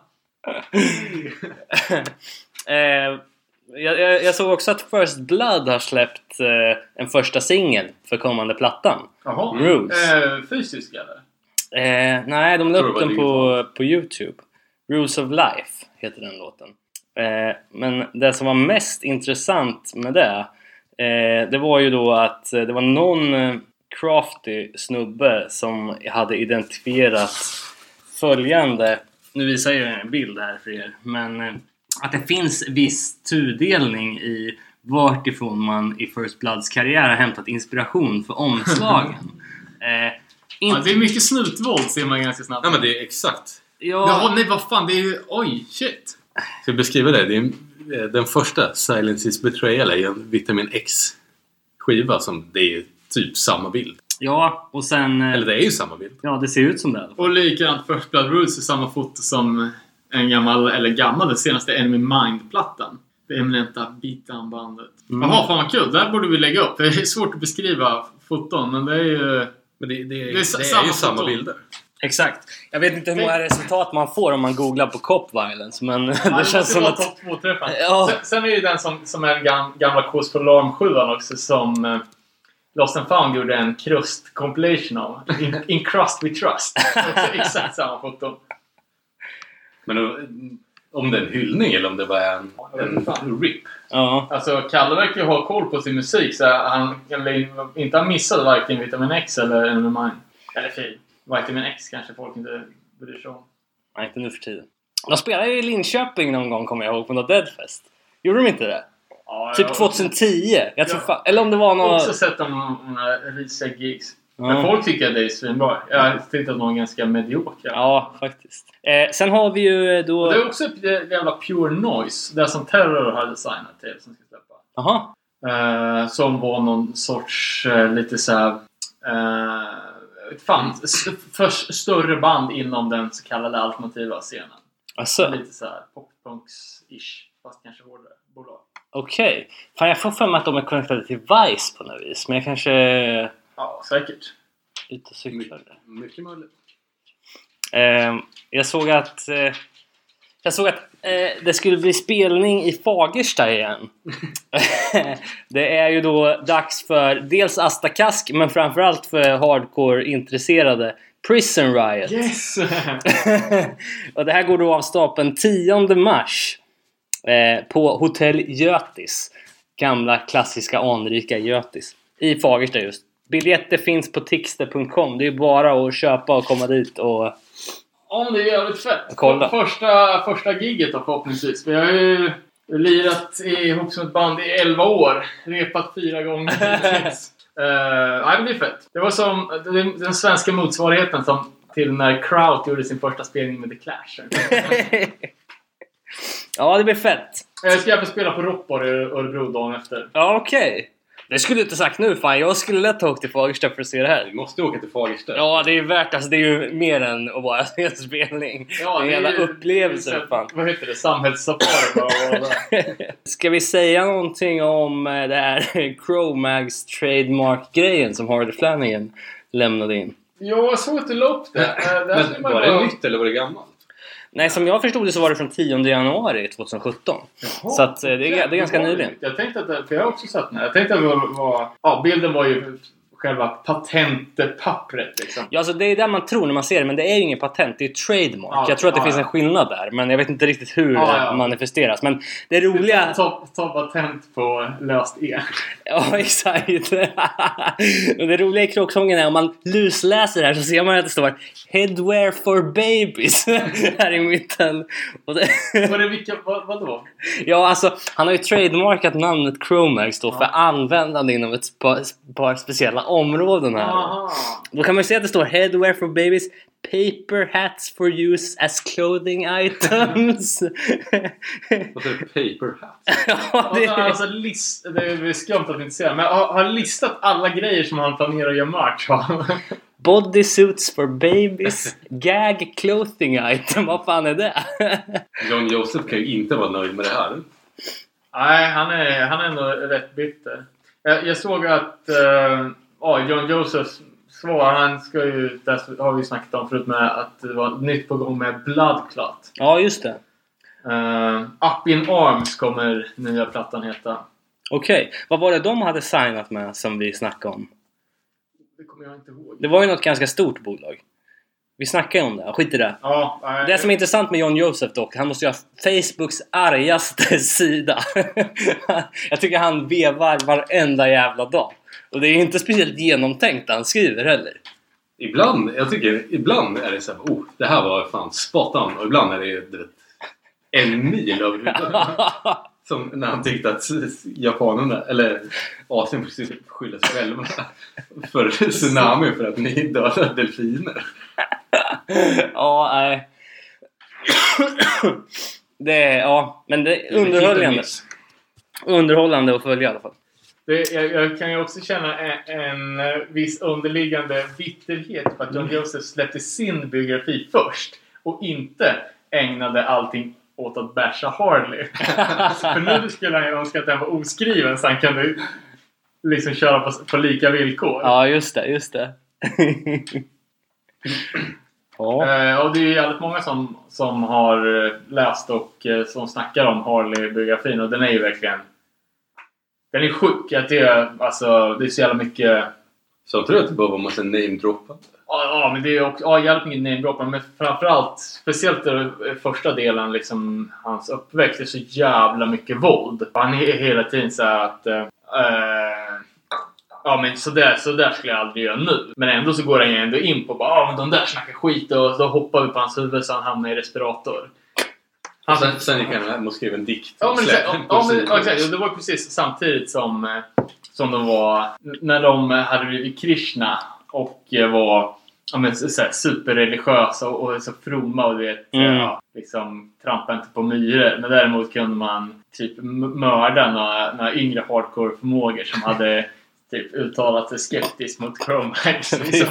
eh, jag, jag, jag såg också att First Blood har släppt eh, en första singel för kommande plattan. Jaha. Rules. Eh, fysisk eller? Eh, nej, de la upp den på, på Youtube. Rules of Life heter den låten. Eh, men det som var mest intressant med det eh, det var ju då att eh, det var någon eh, crafty snubbe som hade identifierat följande. Nu visar jag en bild här för er. Men att det finns viss tudelning i vart ifrån man i First Bloods karriär har hämtat inspiration för omslagen. Eh, Ja, inte, det är mycket snutvåld ser man ganska snabbt. Nej men det är exakt. ja, Jaha, nej vad fan, det är ju... Oj, shit. Ska jag beskriva det? det är, eh, den första, Silence is betrayal, är en Vitamin X-skiva som det är typ samma bild. ja, och sen... eh, Eller det är ju samma bild. Ja, det ser ut som det. Och likadant First Blood Rules är samma foto som en gammal, eller gammal, den senaste Enemy Mind-plattan. Det eminenta beatdown-bandet. Mm. Jaha, fan vad kul. Det här borde vi lägga upp. Det är svårt att beskriva foton, men det är ju... Men det, det, Det är, är det är samma ju samma foto. bilder. Exakt. Jag vet inte hur många resultat man får om man googlar på cop violence, men det känns som att... topp 2-träffen. Ja. Sen, sen är det ju den som, som är den gam, gamla Kås för Larm 7 också som eh, Lost and found gjorde en krust compilation av. In, in Crust We Trust. Också exakt samma foto. Men eh, om det är en hyllning eller om det bara är en, Jag en rip. Ja. Alltså, Kalle verkar ju ha koll på sin musik så han kan inte ha missat varken Vitamin X eller Enemy Mine. Eller fy. Vitamin X kanske folk inte bryr sig om. Nej, inte nu för tiden. De spelade ju i Linköping någon gång, kommer jag ihåg, på något Deadfest. Gjorde de inte det? Ja, Typ jag 2010? Jag tror Ja. fan... Eller om det var har också sett de de här risiga gigs. Men folk tycker att det är svinbra. Jag tyckte att de var ganska mediokra. ja, faktiskt. Eh, sen har vi ju då... Och det är också ett jävla pure noise. Det som Terror har designat till som ska släppa. Jaha. Eh, som var någon sorts eh, lite såhär... Uh, fan, för större band inom den så kallade alternativa scenen. Alltså, Lite såhär poppunks-ish. Fast kanske hårdare bolag. okej. Fan, jag får för mig att de är connectade till Vice på något vis. Men jag kanske är Ja, säkert. ute och cyklar. Mycket, mycket möjligt. Eh, jag såg att... Eh, jag såg att eh, det skulle bli spelning i Fagersta igen. det är ju då dags för dels Asta Kask men framförallt för hardcore-intresserade Prison Riot. Yes! och det här går då av stapeln 10 mars eh, på Hotell Götis. Gamla klassiska anrika Götis. I Fagersta just. Biljetter finns på tixter.com. Det är bara att köpa och komma dit och... Ja, men det är jävligt fett. Kolla. Första, första giget då förhoppningsvis. Vi har ju lirat ihop som ett band i 11 år. Repat fyra gånger. uh, nej, men det är fett. Det var som den, svenska motsvarigheten som till när Kraut gjorde sin första spelning med The Clash. ja, det blir fett. Jag ska även spela på Rockbar i Örebro dagen efter. Ja, okej. Det skulle du inte sagt nu fan. Jag skulle lätt ha åkt till Fagersta för att se det här. Vi måste åka till Fagersta. Ja, det är värt alltså. Det är ju mer än att bara se en spelning. Ja, det är en jävla ju- upplevelse det är för så- fan. Vad heter det? Samhällssafari. Ska vi säga någonting om eh, det här Chromags trademark-grejen som Hardy Flanagan lämnade in? Ja, jag såg att du la upp det. Men var det nytt eller var det gammalt? Nej, som jag förstod det så var det från 10 januari 2017. Så att, eh, det, är, det är ganska nyligen. Jag tänkte att för jag har också sett den här. Jag tänkte att det var, var ja, bilden var ju själva patentpappret liksom. Ja, alltså det är det man tror när man ser det, men det är ju ingen patent. Det är ju trademark. Ja, jag tror att det ja, finns ja. en skillnad där, men jag vet inte riktigt hur det manifesteras. Men det roliga... Ta, ta patent på löst E. Ja, exakt. och det roliga i kråksången är om man lusläser det här så ser man att det står Headwear for babies här i mitten. Och det, Var det vilka, vad, vadå? ja, alltså han har ju trademarkat namnet Chromax då för användande inom ett par, par speciella områden här. Aha. Då kan man ju se att det står Headwear for babies Paper hats for use as clothing items. Vad är? Paper hat? ja, det, Alltså, alltså list, det är skumt att inte säga, men jag har, har listat alla grejer som han planerar att göra merch av. Bodysuits for babies. Gag clothing item. Vad fan är det? John Joseph kan ju inte vara nöjd med det här. Nej, han är, han är ändå rätt bitter. Jag, jag såg att uh, ja, John Josephs svar, han ska ju, det har vi snackat om förut med, att det var nytt på gång med Bloodclot. ja, just det. Uh, Up in Arms kommer nya plattan heta. Okej. Vad var det de hade signat med som vi snackade om? Det kommer jag inte ihåg. Det var ju något ganska stort bolag. Vi snackade ju om det. Skit i det. Ja, nej, Det som är intressant med John Joseph dock, han måste ju ha Facebooks argaste sida. Jag tycker han vevar varenda jävla dag. Och det är inte speciellt genomtänkt han skriver heller. Ibland, jag tycker, ibland är det så här, oh, det här var fan spot on. Och ibland är det du vet, en mil över huvudet. Som när han tyckte att japanerna, eller Asien skulle skylla sig själva för tsunami för att ni dödade delfiner. ja, nej. Det är, ja, men det är underhållande. Underhållande att följa i alla fall. Det, jag, jag kan ju också känna en, en eh, viss underliggande bitterhet för att John Joseph släppte sin biografi först och inte ägnade allting åt att basha Harley. för nu skulle han ju önska att den var oskriven så han kunde liksom köra på, på lika villkor. Ja, just det, just det. ja. Eh, och det är ju jävligt många som, som har eh, läst och eh, som snackar om Harley-biografin och den är ju verkligen den är sjuk. Att det, är, alltså, det är så jävla mycket jag tror att det bara var en massa namedroppande. Ja, men det är också ja, jävligt mycket namedroppar. Men framförallt, speciellt den första delen, liksom hans uppväxt, det är så jävla mycket våld. Han är hela tiden så här att... eh, ja men sådär, sådär skulle jag aldrig göra nu. Men ändå så går han ju ändå in på bara ah, men de där snackar skit och så hoppar vi på hans huvud så han hamnar i respirator. Han, Sen, sen gick han hem och skrev en dikt. Ja och men, exakt, ja, men ja, exakt. Det var precis samtidigt som, eh, som de var när de hade blivit Krishna och eh, var ja, men, så, så här, superreligiösa och, och så fromma och du vet, Mm. ja, liksom trampa inte på myror. Men däremot kunde man typ mörda några, några yngre hardcore-förmågor som hade typ uttalat sig skeptiskt mot Chromax. Liksom.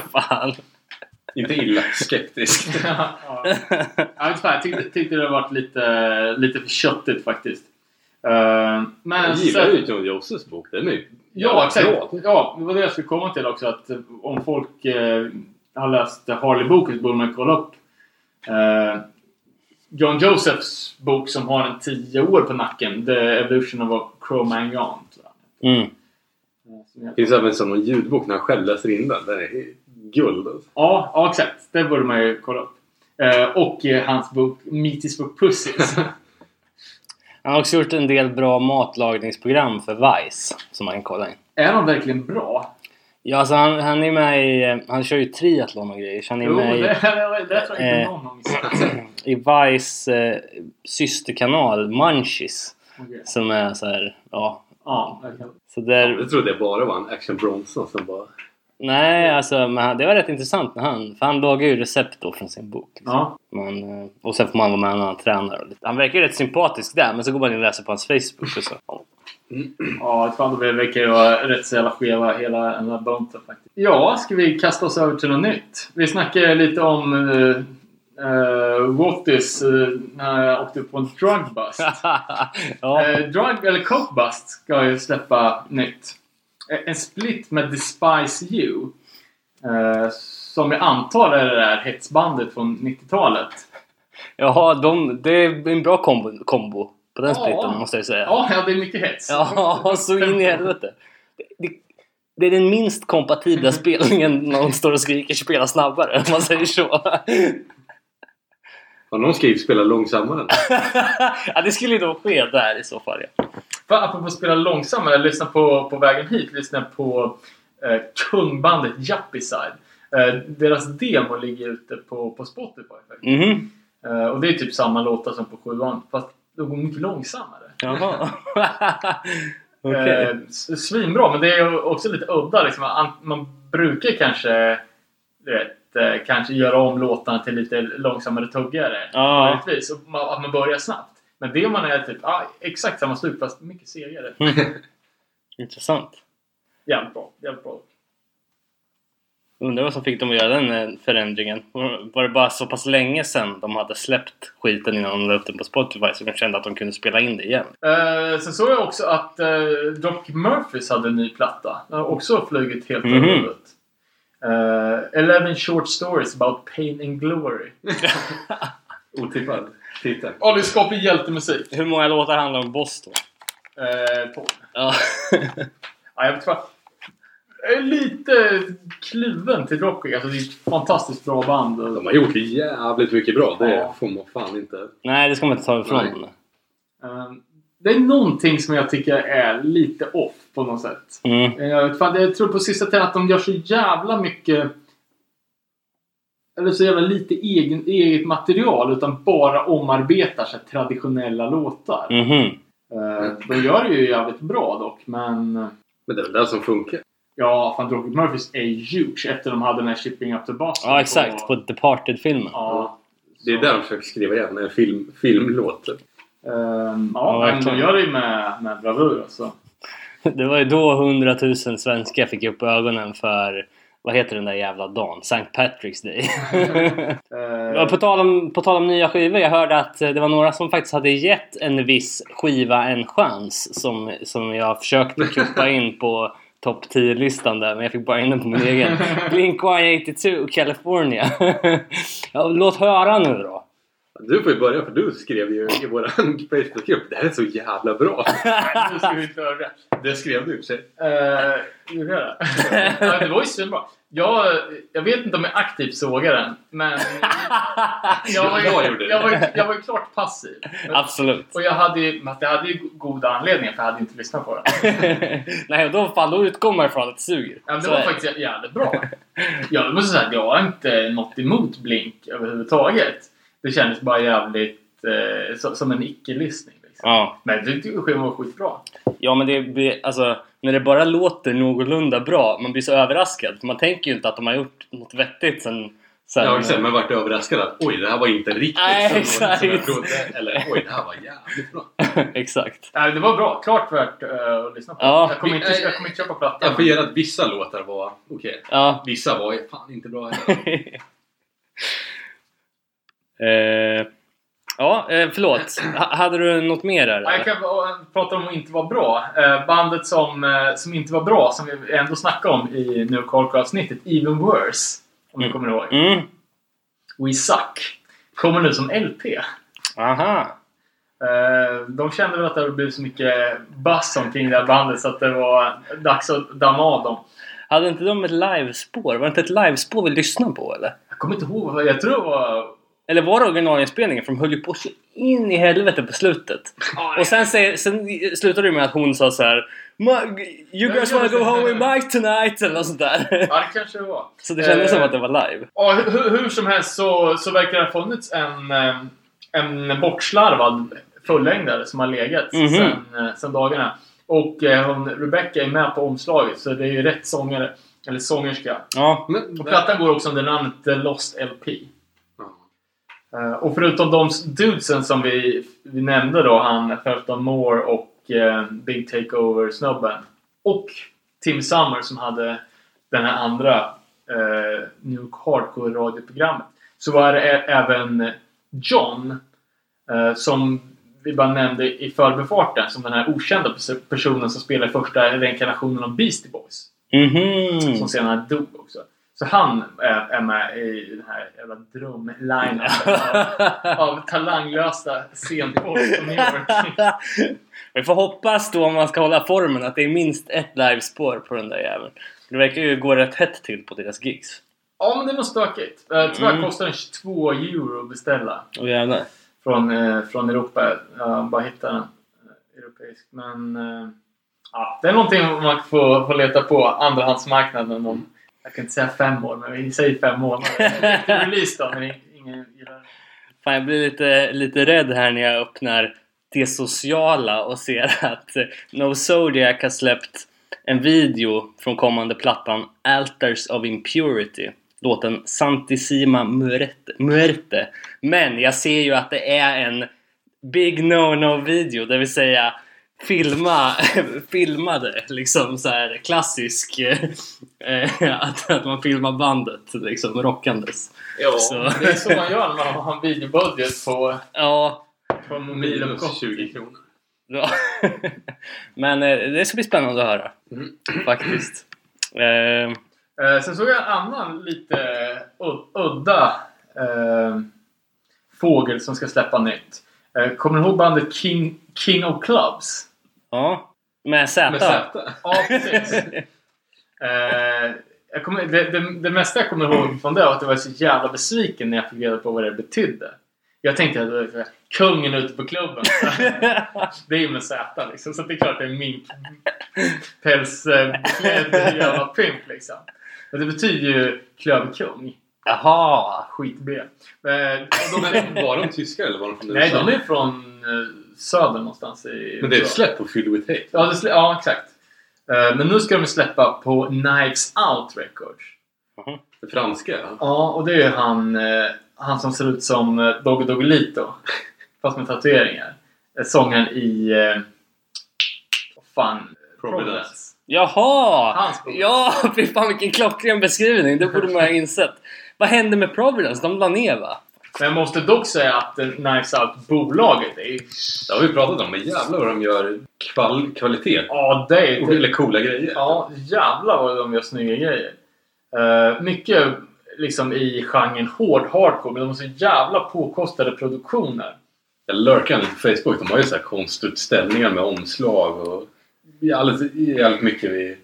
Inte illa skeptisk. ja, ja. Fan, jag tyckte, tyckte det varit lite, lite för köttigt faktiskt. Eh, men Jag gillar ju John Josephs bok. Den är ju Ja, exakt. Ja, det var det jag skulle komma till också. Att om folk eh, har läst Harley-boken så borde man kolla upp eh, John Josephs bok som har en 10 år på nacken. The Evolution of a Cro-Magnon. Mm. Eh, finns även som någon ljudbok när han själv läser in den. Den är guld alltså. Ja, ja, exakt. Det borde man ju kolla upp. Eh, och eh, hans bok Meat is for Pussies. Han har också gjort en del bra matlagningsprogram för Vice som man kan kolla in. är de verkligen bra? Ja, alltså han, han är med i... Han kör ju triathlon och grejer. Så han är Jo, med det, i, det, det tror jag inte eh, någon missat. i Vice eh, systerkanal Munchies. Okej. Som är så här, ja. Ja, verkligen. Så där, Jag trodde det bara var en Action Bronson som bara... nej, alltså men det var rätt intressant när han... För han lagar ju recept då från sin bok. Liksom. Ja. Man, eh, och sen får man vara med när han tränar. Han verkar ju rätt sympatisk där men så går man in och läser på hans Facebook och så. Ja. Ja, fan, det verkar ju vara rätt så jävla skeva hela den här bunten faktiskt. Ja, ska vi kasta oss över till något nytt? Vi snackade lite om uh, uh, Wattis uh, när jag åkte på en drug bust. ja. Eh, drug, eller Coke Bust ska ju släppa nytt. Eh, En split med Despise You. Eh, som jag antar är det där hetsbandet från 90-talet. Jaha, de, det är en bra kombo, kombo på den Ja. splitten måste jag säga. Ja, ja, det är mycket hets. Ja, så in i helvete. Det, det, det är den minst kompatibla spelningen när någon står och skriker spela snabbare, om man säger så. Har någon skrivit spela långsammare? ja, det skulle ju då ske där i så fall. Ja. För apropå spela långsammare, jag lyssnade på, på vägen hit, lyssnade på eh, kungbandet Yuppie eh, Deras demo ligger ute på, på Spotify faktiskt. Mhm. Eh, och det är typ samma låtar som på sjuan, fast de går mycket långsammare. Jaha. Okej. Eh, svinbra, men det är också lite udda. Liksom. Man, brukar kanske vet, eh, kanske göra om låtarna till lite långsammare tuggare. Ja. Och man, att man börjar snabbt. Men det man är typ ah, exakt samma stuk fast mycket segare. Intressant. Jävligt bra. Jävligt bra. Undrar vad som fick dem att göra den eh, förändringen. Var det bara så pass länge sedan de hade släppt skiten innan de la upp den på Spotify så de kände att de kunde spela in det igen? Eh, sen såg jag också att eh, Dropkick Murphys hade en ny platta. Den har också flugit helt över huvudet. Eh, 11 short stories about pain and glory. Otippad titel. Ja, det skapar hjältemusik. Hur många låtar handlar om Boston? Eh, 12. Ja. Ja, jag tror jag är lite kluven till Dropkick. Alltså det är ett fantastiskt bra band. De har gjort jävligt mycket bra. Det Ja. får man fan inte... Nej, det ska man inte ta ifrån Nej. Det är någonting som jag tycker är lite off på något sätt. Mm. Eh, Jag, vet fan, jag tror på sista tiden att de gör så jävla mycket eller så jävla lite egen, eget material utan bara omarbetar så traditionella låtar. Mhm. Eh, de gör det ju jävligt bra dock, men... Men det är väl det som funkar. Ja, fan Rocket Murphys är huge efter de hade den här Shipping Up to Boston. Ja, exakt. På Departed-filmen. Ja. Det är där de försöker skriva igen, en film, filmlåt. Ehm, Ja, ja, men de gör det ju med, med bravur alltså. Det var ju då 100 000 svenskar fick upp ögonen för vad heter den där jävla dagen? St. Patrick's Day. Eh, Ja, på, tal om, på tal om nya skivor, jag hörde att eh, det var några som faktiskt hade gett en viss skiva en chans som, som jag försökte kuppa in på topp 10-listan där men jag fick bara in den på min egen. Blink-182 California. ja, låt höra nu då. Du får ju börja för du skrev ju i vår Facebookgrupp det här är så jävla bra. nu ska vi inte höra det. Skrev du i och för sig. Uh, gjorde jag det? ja, det var ju svinbra. Jag, jag vet inte om jag aktivt sågade den, men jag var ju, Jag gjorde jag var, ju- jag var ju klart passiv. Absolut. Och jag hade ju, men jag hade ju goda anledningar för jag hade inte lyssnat på den. Nej, då, fan, då utgår man ifrån att det suger. Ja, men det Så var är faktiskt jävligt bra. Jag måste säga att jag har inte något emot Blink överhuvudtaget. Det kändes bara jävligt eh, så, som en icke-lyssning. Liksom. Ja. Men jag tyckte skivan var skitbra. Ja men det blir, alltså när det bara låter någorlunda bra, man blir så överraskad. För man tänker ju inte att de har gjort något vettigt sen... sen Ja, exakt. Men vart överraskad att oj, det här var inte riktigt Nej, som, exakt. som jag trodde. Eller oj, det här var jävligt bra. exakt. Nej, det var bra. Klart värt eh, att lyssna på. Ja. Jag, kommer inte, jag kommer inte köpa plattan. Jag får ge att vissa låtar var okej. Ja. Vissa var fan inte bra heller. eh, ja, eh, förlåt. H- hade du något mer där? Ja, Jag kan prata om att inte vara bra. Eh, bandet som, som inte var bra, som vi ändå snackade om i New Hardcore-avsnittet, Even Worse. Om ni Mm. kommer ihåg. Mm. We Suck. Kommer nu som LP. Aha. De kände väl att det hade blivit så mycket buzz omkring det här bandet så att det var dags att damma av dem. Hade inte de ett livespår? Var det inte ett livespår vi lyssnade på eller? Jag kommer inte ihåg. Jag tror det var... Eller var det originalinspelningen? För de höll ju på så in i helvete på slutet. Och sen, säger, sen slutade det med att hon sa så här "Ma- You guys wanna go home with Mike tonight? Eller något sånt där. Ja, det kanske det var. Så det kändes Eh, som att det var live. Ja, hur, hur som helst så, så verkar det ha funnits en, eh, en bortslarvad fullängdare som har legat Mhm. sen, eh, sen dagarna. Och eh, hon, Rebecca är med på omslaget så det är ju rätt sångare. Eller sångerska. Ja. Men, Och plattan går också under namnet The Lost LP. Eh, och förutom de dudesen som vi, vi nämnde då, han Felton Moore och eh, Big Takeover-snubben. Och Tim Summer som hade den här andra eh, New Hardcore-radioprogrammet. Så var det även John eh, som vi bara nämnde i förbifarten som den här okända pers- personen som spelar i första reinkarnationen av Beastie Boys. Mhm. Som senare dog också. Så han är, är med i den här jävla drömlinen av, av talanglösa scenfolk från New York. Vi får hoppas då om man ska hålla formen att det är minst ett livespår på den där jäveln. Det verkar ju gå rätt hett till på deras gigs. Ja, men det var stökigt. Eh, Tyvärr Mm. kostar den 22 euro att beställa. Åh jävlar. Från, eh, från Europa. Jag bara hittade den. eh, Europeisk. Men... Eh, ja, det är någonting man får, får leta på andrahandsmarknaden om... Jag kan inte säga fem år, men vi säger fem månader. Release då, men ingen gillar den. Fan, jag blir lite, lite rädd här när jag öppnar det sociala och ser att No Zodiac har släppt en video från kommande plattan Altars of Impurity. Låten Santissima Muerte. Muerte. Men jag ser ju att det är en Big No-No video, det vill säga filma, filmade liksom så här klassisk eh, att, att man filmar bandet liksom rockandes. Ja, Så. det är så man gör när man har en videobudget på, Ja, på en minus mobiluppkoppling. 20 kronor. Ja. Men eh, det ska bli spännande att höra. Mm. Faktiskt. Eh, Eh, sen såg jag en annan lite ud- udda eh, fågel som ska släppa nytt. Eh, kommer ni ihåg bandet King, King of Clubs? Ja. Med Z. Med Z. Ja, precis. eh, jag kommer, det, det, det mesta jag kommer ihåg från det var att jag var så jävla besviken när jag fick reda på vad det betydde. Jag tänkte att det var kungen ute på klubben. det är ju med Z liksom. Så det är klart det är mink pälsklädd jävla pimp liksom. Men det betyder ju klöverkung. Jaha! Skit-B. Men de, Var de tyskar eller var de från nej, USA? de är från eh, söder någonstans i Men det är släpp på Filled with Hate. Ja, det slä- ja exakt. Eh, men nu ska de släppa på Knives Out Records. Det franska. Ja, och det är ju han, eh, han som ser ut som eh, Doggy Doggelito. Fast med tatueringar. Sången i... Vad fan? Providence. Jaha! Hans. Ja, fy fan vilken klockren beskrivning. Det borde man ha insett. Vad hände med Providence? De la ner va? Men jag måste dock säga att eh, Knives Out-bolaget är ju... Det har vi pratat om, men jävlar vad de gör kval kvalitet. Ja, det är... Och, eller coola grejer. Ja, jävlar vad de gör snygga grejer. Eh, mycket liksom i genren hård hardcore, men de har så jävla påkostade produktioner. Jag lurkar lite på Facebook. De har ju så här konstutställningar med omslag och jävligt, jävligt mycket i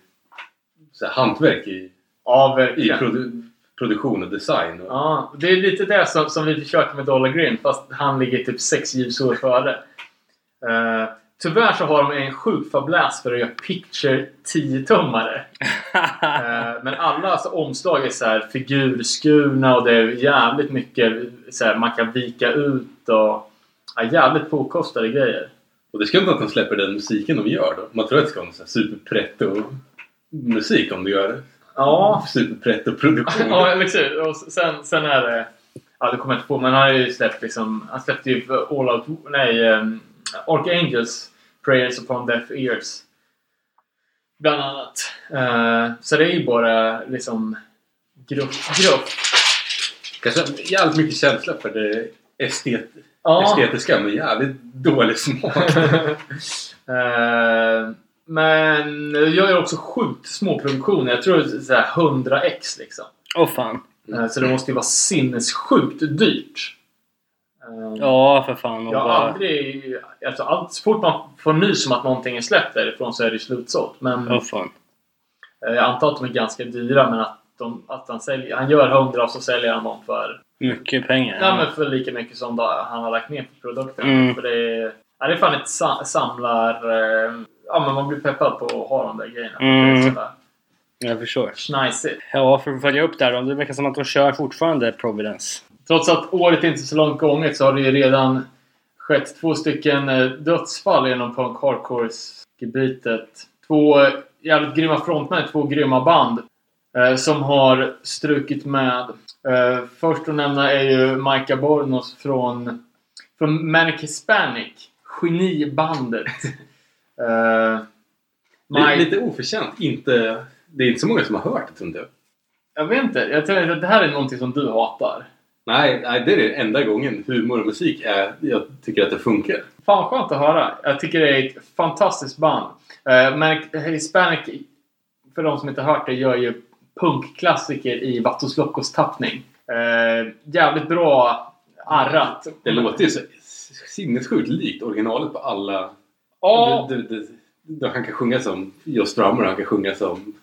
så här hantverk i, Ja, i produ produktion och design. Ja, det är lite det som, som vi försöker med Dollar Green, fast han ligger typ sex ljusår före. Uh, tyvärr så har de en sjuk fabläs för att göra Picture 10-tummare. Eh, men alla alltså, omslag är så här figurskurna och det är jävligt mycket så här, man kan vika ut och ja, jävligt påkostade grejer. och det ska inte att de släpper den musiken de gör då. Man tror att det ska vara superpretto musik om du gör det. Ja, Superpretto produktion. ja hur? Och sen, sen är det... Ja, det kommer jag inte på, men han har ju släppt liksom... Han släppte ju All Out... Nej, um, Archangels Prayers upon Deaf Ears. Bland annat. Eh, så det är ju bara liksom grupp, grupp. Kanske jävligt mycket känsla för det estet Ja. estetiska men jävligt dålig smak. Men jag gör också sjukt små produktioner. Jag tror det är så här 100x liksom. Åh fan. Eh, så det måste ju vara sinnessjukt dyrt. Eh, Ja, för fan. Jag har aldrig... Alltså, allt, så fort man får nys om att någonting är släppt därifrån så är det slutsålt. Men Åh fan. eh, jag antar att de är ganska dyra men att, de, att han, säljer, han gör 100 och så säljer han dem för, Mycket pengar. ja, men för lika mycket som han har lagt ner på produkten. Mm. För det, är, ja, det är fan ett sa, samlar... Ja, men man blir peppad på att ha de där grejerna. Mm. Jag förstår. schnajsigt. Ja, för att följa upp där då. Det verkar som att de kör fortfarande Providence. Trots att året inte är så långt gånget så har det ju redan skett två stycken eh, dödsfall inom punk hardcore-gebitet. Två jävligt grymma frontmän, två grymma band eh, som har strukit med. Eh, först att nämna är ju Micah Bornos från, från Manic Hispanic. Genibandet. Lite, Mike- lite oförtjänt. Inte, det är inte så många som har hört det tror inte jag. vet inte, jag tror att det här är någonting som du hatar. Nej, nej, det är den enda gången humor och musik är, jag tycker att det funkar. Fan vad skönt att höra. Jag tycker det är ett fantastiskt band. Uh, men Hispanic, för de som inte har hört det, gör ju punkklassiker i Vatos Locos tappning. Eh, jävligt bra arrat. Det låter ju så sinnessjukt likt originalet på alla... Ja, Det, det, det, det, han kan sjunga som Joe Strummer, han kan sjunga som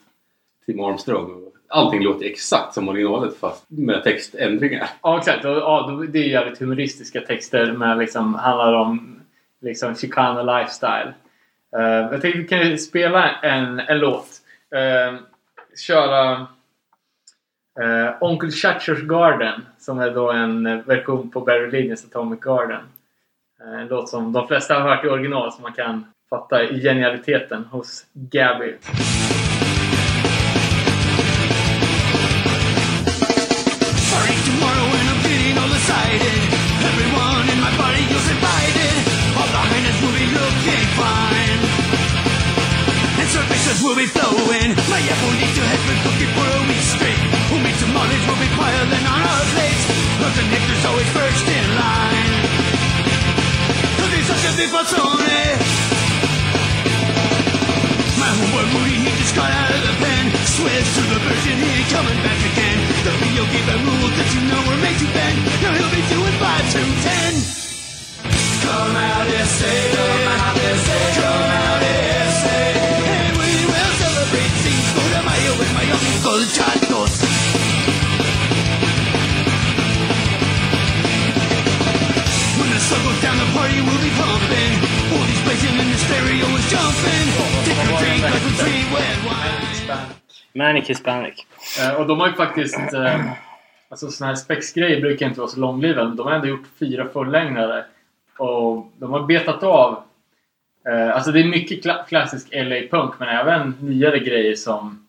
Tim Armstrong. Allting låter exakt som originalet fast med textändringar. ja exakt. Ja, det är jävligt humoristiska texter med liksom, handlar om liksom Chicano lifestyle. Eh, jag tänkte vi kan spela en, en låt. Uh, köra uh, Onkel Chachers Garden som är då en version på Barry Linus Atomic Garden. Eh, en låt som de flesta har hört i original så man kan fatta genialiteten hos Gabby. Starting tomorrow and my body will surfaces will be flowing. My apple need to has been cooking for a week straight. Who meets some knowledge will be piling on our plates. Look, the nectar's always first in line. A big patrone. My homeboy Moody, he just got out of the pen. Swears to the version, he ain't coming back again. The video game and rules that you know were made to bend. Now he'll be doing 5 to 10. Come out and SA, come out and SA, come out and SA. And we will celebrate Cinco de Mayo with my uncle Chatos. Party will be pumping. All these blazing and the stereo is jumping. Take a drink like free red wine. Manic Hispanic. Eh, och de har ju faktiskt... Eh, Alltså såna här spexgrejer brukar inte vara så långlivade men de har ändå gjort fyra fullängdare. Och de har betat av eh, Alltså det är mycket kla- klassisk LA-punk men även nyare grejer som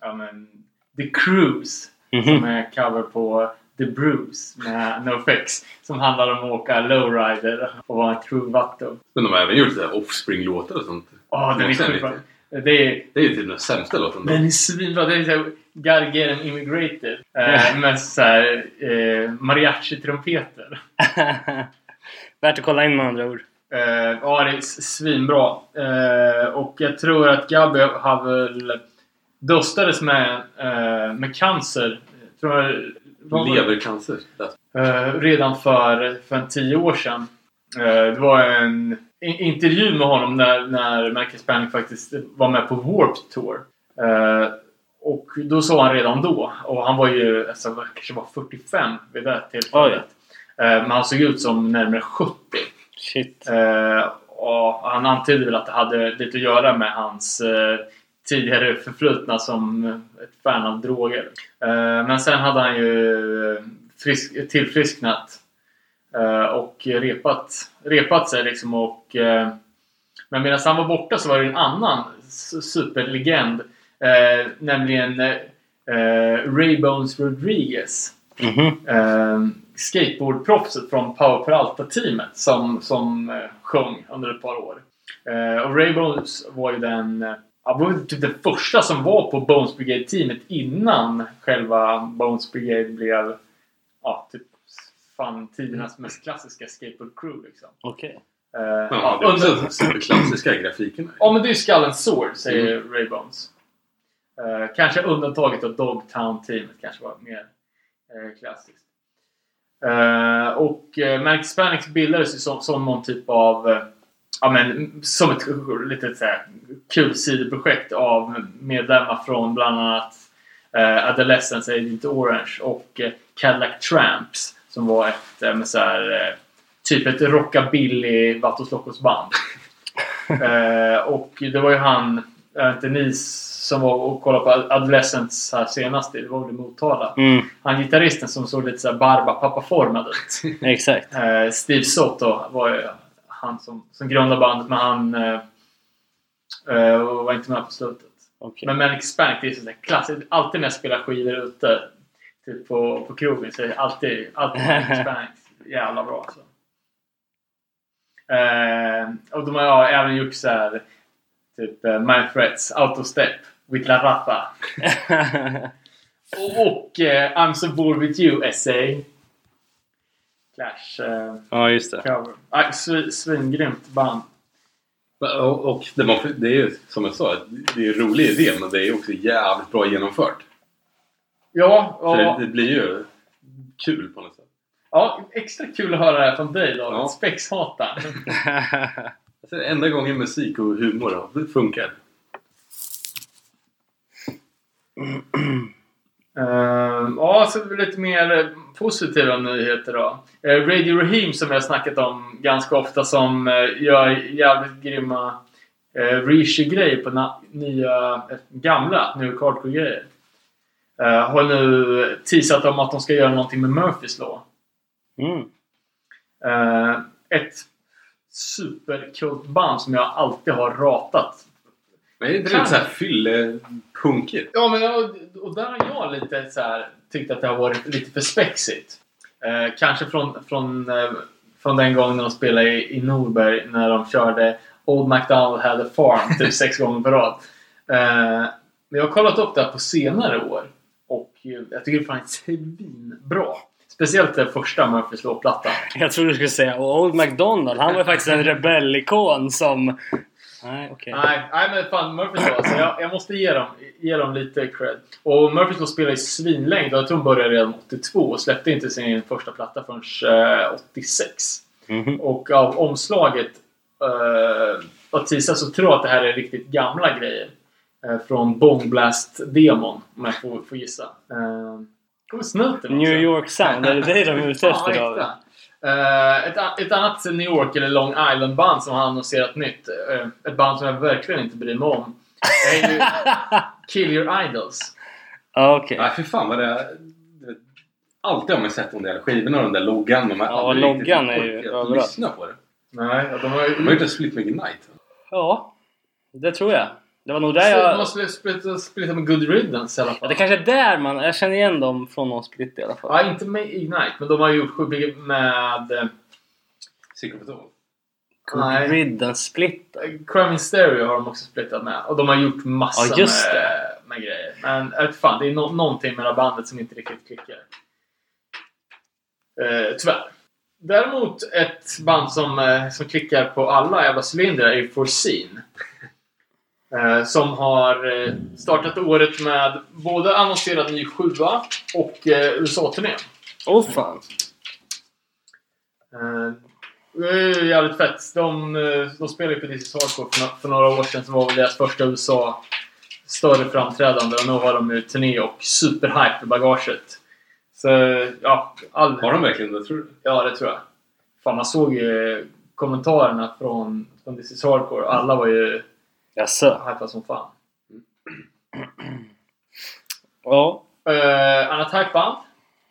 ja, men, The Cruise som Mhm. är cover på The Bruce med NoFX som handlar om att åka lowrider och vara en true vatto. Men de har även gjort Offspring-låtar och sånt. Åh, den är sjukt. Det är, Det är ju typ den sämsta låten. då. den är svinbra. Det är såhär them immigrated. Eh, med såhär eh, mariachi-trumpeter. Värt att kolla in med andra ord. Eh, ja, det är svinbra. Eh, och jag tror att Gabi har väl döstades med, eh, med cancer. Jag tror Levercancer. Eh, redan för, för en tio år sedan. Eh, det var en intervju med honom när, när Michael Spanning faktiskt var med på Warped Tour. Eh, och då sa han redan då, och han var ju alltså, kanske var 45 vid det tillfället. Eh, men han såg ut som närmare 70. Shit. Eh, och han antydde väl att det hade lite att göra med hans eh, tidigare förflutna som ett fan av droger. Eh, men sen hade han ju eh, frisk, tillfrisknat eh, och repat, repat sig liksom och men medan han var borta så var det en annan superlegend nämligen eh, Ray Bones Rodriguez Mhm. eh, skateboardproffset från Power Peralta-teamet som, som eh, sjöng under ett par år. Och Ray Bones var ju den han var typ den första som var på Bones Brigade-teamet innan själva Bones Brigade blev ja, typ fan tidernas mest klassiska skateboard-crew liksom. Okej. Eh, Ja, ja, det är under, superklassiska grafiken. Ja, men det är ju Skull and Sword, säger Ray Bones. Eh, kanske undantaget av Dogtown-teamet kanske var mer eh, klassiskt. Eh, och uh, Manic Hispanics bildades ju som, som någon typ av... eh, ja, men, som ett litet så här, kul sidoprojekt av medlemmar från bland annat uh, Adolescence, Agent Orange och uh, Cadillac Tramps. Som var ett, med så här, eh, typ ett rockabilly Vatos Locos band. Eh, och det var ju han, inte ni som var och kollade på Adolescence här senast, det var väl i Motala. Mm, Han gitarristen som såg lite såhär barba pappa-formad ut. exakt. Eh, Steve Soto var ju han som, som grundade bandet men han eh, eh, var inte med på slutet. Okej. Men Manic Spank det är sådär klassiskt. Alltid när jag spelar skivor ute typ på, på krogen så är det alltid, alltid Manic Spank jävla bra alltså. Eh, och de har ja, även gjort så här typ uh, My Threats, Autostep, With La Rafa och, och eh, I'm So Bored With You Essay. Clash eh, ja, just det. cover. Ah, svi- Svingrymt band. Och, och det, man, det är ju som jag sa, det är en rolig idé men det är också jävligt bra genomfört. Ja, ja, det, det blir ju kul på något sätt. ja, extra kul att höra det här från dig då. Ja. Spexhataren. Alltså, enda gången musik och humor har- funkar. Uh, ja, så lite mer eh, positiva nyheter då. Eh, Radio Raheem som jag har snackat om ganska ofta som uh, gör jävligt grymma uh, reissue-grejer på na- nya, eh, gamla New York Hardcore-grejer. Uh, har nu teasat om att de ska göra någonting med Murphys Law. Mm. Uh, ett superkult band som jag alltid har ratat Men är inte det Kan- lite såhär fyllepunkigt? Ja, men och, och där har jag lite så här, tyckt att det har varit lite för spexigt. Eh, kanske från, från, eh, från den gången de spelade i, i Norberg när de körde Old MacDonald had a farm typ sex gånger per rad. Eh, men jag har kollat upp det här på senare år och jag tycker det fan är svinbra. Speciellt den första Murphys Law-plattan. Jag trodde du skulle säga och Old McDonald. Han var faktiskt en rebellikon som... Nej, okej. Nej, nej men fan Murphys Law, alltså, jag, jag måste ge dem, ge dem lite cred. Och Murphys Law spelar i svinlängd jag tror de började redan 82 och släppte inte sin första platta förrän eh, 86. Mhm. Och av omslaget uh, och teasar så tror jag att det här är riktigt gamla grejer. Eh, från Bongblast-demon, om jag får, får gissa. Uh, kommer snuten New. York Sound, är det det de är ute efter Eh, ett, ett annat New York eller Long Island band som har annonserat nytt. eh, ett band som jag verkligen inte bryr mig om. är ju Kill Your Idols. Okej. Nej, för fan vad det. Alltid har man sett de där skivorna och den där loggan. Men man Ja, loggan är ju överallt. lyssna på det. Nej, de har ju... De har gjort en split med Ignite. Ja, det tror jag. Det var nog där jag... måste splitta, splitta med Good Riddance i alla fall. Ja, det kanske är där man... Jag känner igen dem från någon split i alla fall. Ja, inte med Ignite, men de har gjort mycket med... eh, Secret of It All. Nej. Ridden split. Crime Stereo har de också splittat med. Och de har gjort massa Ja, med, med grejer. Men jag vet fan, det är no någonting med det här bandet som inte riktigt klickar. Eh, tyvärr. Däremot ett band som, eh, som klickar på alla jävla cylindrar är Foreseen. Eh, som har eh, startat året med både annonserad ny sjua och eh, USA-turné. Åh oh, fan. Det är jävligt fett. De, de spelade ju på This is Hardcore för, för några år sedan som var väl deras första USA större framträdande och nu har de ju turné och superhype i bagaget. Så ja, all, Har de verkligen det tror du? ja det tror jag. Fan man såg ju kommentarerna från, från This is Hardcore. Alla var ju Jaså? hypade som fan. Ja. Uh, annat hypeband,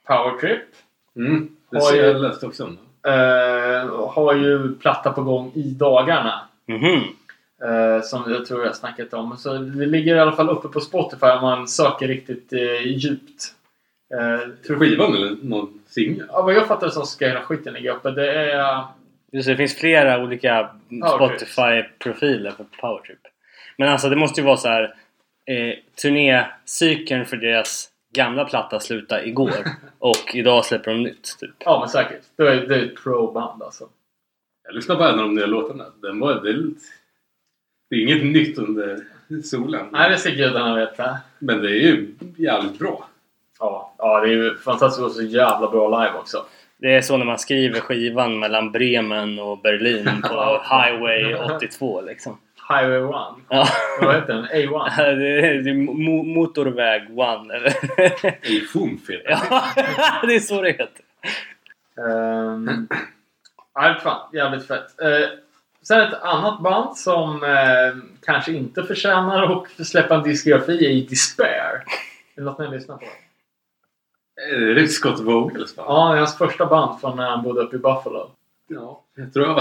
Power Trip. Mm. Det Har ser ju- jag läste också om. eh, har ju platta på gång i dagarna. Mhm. Eh, som jag tror jag snackat om. Så det ligger i alla fall uppe på Spotify om man söker riktigt eh, djupt. Eh, tror, Skivan eller någon singel? ja, vad jag fattar så ska hela skiten ligga uppe. Det är... Just det, det finns flera olika. Spotify-profiler för Powertrip. Men alltså det måste ju vara så här. Eh, turnécykeln för deras gamla platta slutade igår. och idag släpper de nytt. Typ. Ja men säkert. Det är, det är ett pro-band alltså. Jag lyssnade på en av de nya låtarna. Den var, det, är lite- det är inget nytt under solen. Nej det ska gudarna veta. Men det är ju jävligt bra. Ja, ja det är ju fantastiskt och så jävla bra live också. Det är så när man skriver skivan mellan Bremen och Berlin på Highway 82 liksom. Highway 1. Ja. Vad heter den? A1? det är, det är mo- motorväg 1 eller? Det är ju fumfet. ja, det är så det heter. Um, ja, fan, jävligt fett. Eh, sen ett annat band som eh, kanske inte förtjänar att släppa en diskografi är i Despair. Är det något ni lyssnar på? Är det Scott Vogels va? Ja, det hans första band från när han bodde uppe i Buffalo. Ja. Jag tror jag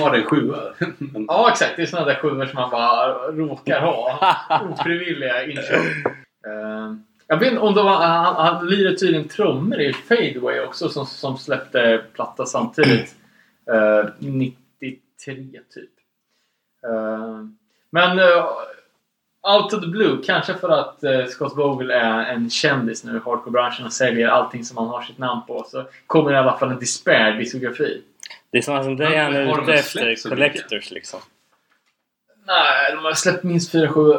har en sjua. Men Ja, exakt. Det är sådana där sjuor som man bara råkar ha. Ofrivilliga inköp. Eh, jag vet inte om det var... Han, han lirade tydligen trummor i Fadeaway också som, som släppte platta samtidigt. Eh, 93 typ. Eh, men uh, Out of the Blue, kanske för att uh, Scott Vogel är en kändis nu i hardcore-branschen och säljer allting som han har sitt namn på så kommer i alla fall en Despair-diskografi. Det är sådana som dig han är ute efter. Collectors liksom. Nej, de har släppt minst fyra sju.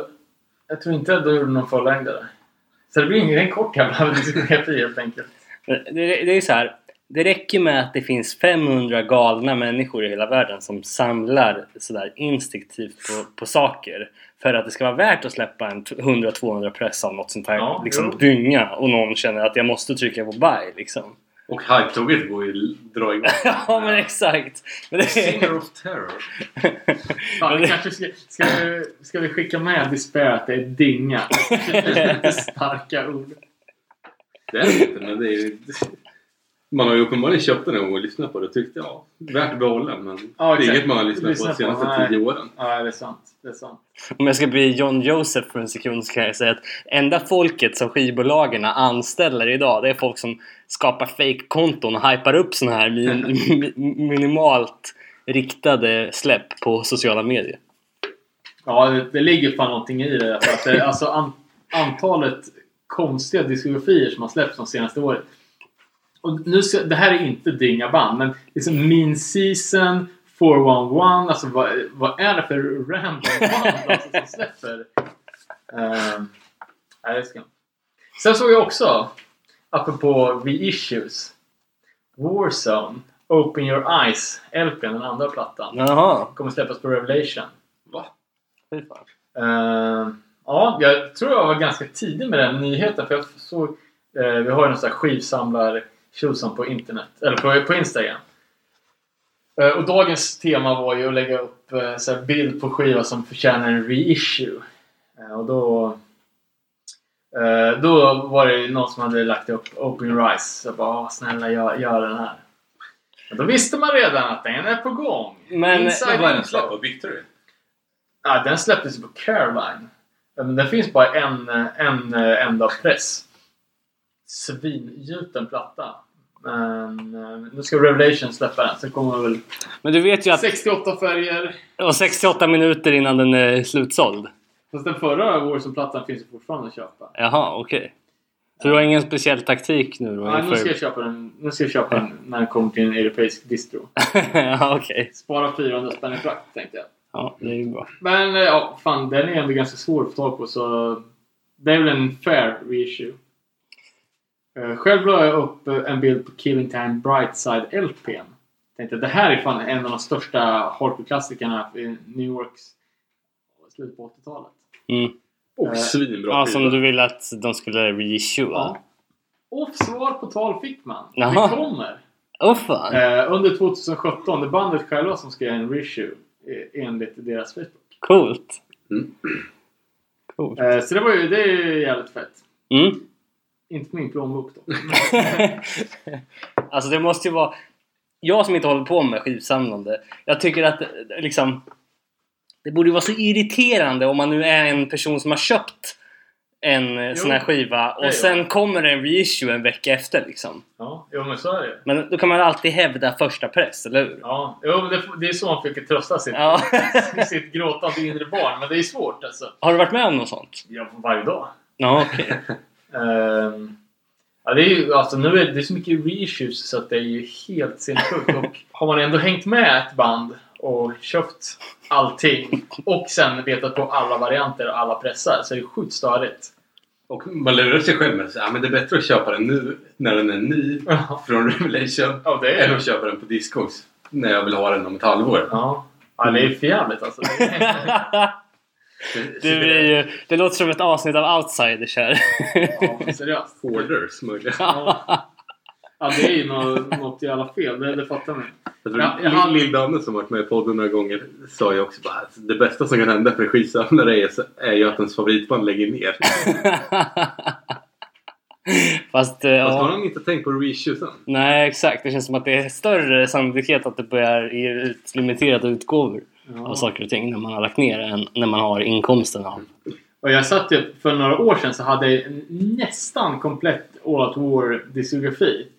Jag tror inte att de gjorde någon förlängdare. Så det blir ingen en kort jävla diskografi helt enkelt. Det, det är så här. Det räcker med att det finns 500 galna människor i hela världen som samlar sådär instinktivt på, på saker för att det ska vara värt att släppa en 100-200 press av något sånt här Ja, liksom jo. dynga och någon känner att jag måste trycka på buy liksom. Och hype-tåget går ju dra igång. ja men exakt! Men det Singer of Terror. Fan, Men vi det- kanske ska, ska, vi, ska vi skicka med Despair att det är dinga? Lite starka ord. Det är det inte, men det är ju... Man har ju uppenbarligen köpt den och lyssnat på det och tyckte ja, värt att behålla men Ja, det är inget man har lyssnat Lyssna på på, de senaste nej. tio åren. Ja, det är sant. Det är sant. Om jag ska bli John Joseph för en sekund så kan jag säga att enda folket som skivbolagen anställer idag det är folk som skapar fake-konton och hypar upp såna här min, mi- minimalt riktade släpp på sociala medier. Ja, det, det ligger fan någonting i det. För att det alltså an, antalet konstiga diskografier som har släppts de senaste åren. Och nu ska, det här är inte dinga band, men liksom Mean Season, 411, alltså vad, vad är det för random band alltså, som släpper? Uh, nej, det skumt. Sen såg jag också, apropå reissues, Warzone, Open Your Eyes, LPn, den andra plattan, Jaha, kommer släppas på Revelation. Va? fy fan. Eh, ja, jag tror jag var ganska tidig med den nyheten för jag såg eh, vi har ju en sån här skivsamlar på internet, eller på, på Instagram. Eh, och dagens tema var ju att lägga upp eh, så här bild på skiva som förtjänar en reissue. Och då Eh, då var det någon som hade lagt upp Open Rise. Så jag bara, "Åh, snälla gör, gör den här. Men då visste man redan att den är på gång. Men- Inside Vad är den släppt på? Victory? Ja, den släpptes på Caroline. Men den finns bara en, en eh, enda press. Svingjuten platta. Men eh, nu ska Revelation släppa den. Sen kommer väl Men du vet ju att 68 färger. var 68 minuter innan den är slutsåld. Fast den förra Warzone-plattan finns ju fortfarande att köpa. Jaha, okej. Så du har ingen speciell taktik nu då? Nej, nu ska jag köpa den, nu ska jag köpa den när den kommer till en europeisk distro. ja, okej. Spara 400 spänn i frakt tänkte jag. Ja, det är ju bra. Men eh, ja, fan den är ändå ganska svår att få tag på så det är väl en fair reissue. Eh, Själv la jag upp eh, en bild på Killing Time Brightside LPn. Tänkte det här är fan en av de största hardcore-klassikerna i New Yorks slutet på 80-talet. Mm. Och Eh, svinbra Ja, som du ville att de skulle reissue Ja. Och svar på tal fick man. Jaha. Det kommer! Åh fan! Eh, under 2017. Det är bandet själva som ska göra en reissue eh, enligt deras Facebook. Coolt! Mm. Coolt. Eh, så det var ju, det är ju jävligt fett. Mm. Inte min plånbok då. alltså det måste ju vara... Jag som inte håller på med skivsamlande. Jag tycker att liksom... Det borde ju vara så irriterande om man nu är en person som har köpt en eh, sån här skiva och det är sen jag. kommer det en reissue en vecka efter liksom. Ja, jo men så är det Men då kan man alltid hävda första press, eller hur? Ja, jo, det, det är så man försöker trösta sitt, Ja. sitt gråtande inre barn. Men det är svårt alltså. Har du varit med om något sånt? Ja, varje dag. Ja, okej. Ehm, ja, det är ju alltså nu är det så mycket reissues så att det är ju helt sinnessjukt. Och har man ändå hängt med ett band och köpt allting och sen vetat på alla varianter och alla pressar så är det sjukt störigt. Och man lurar sig själv med att ja, men det är bättre att köpa den nu när den är ny från Revelation ja det är än att köpa den på Discogs när jag vill ha den om ett halvår. Ja, ja det är för jävligt alltså. Det är- Det, blir ju, det låter som ett avsnitt av Outsiders här. Ja, seriöst. Hoarders möjligen. Ja. Ja, det är ju något, något jävla fel. Det, det fattar man Jag tror Ja, har- Lill-Danne som varit med i podden några gånger sa ju också bara att det bästa som kan hända för en skivsamlare är, är ju att ens favoritband lägger ner. Fast, eh, Fast har ja. han inte tänkt på reissue sen? Nej, exakt. Det känns som att det är större sannolikhet att det börjar ge ut limiterade utgåvor av Ja. saker och ting när man har lagt ner än när man har inkomsten av. Och jag satt ju, för några år sedan så hade jag nästan komplett All Out War diskografi. Eh,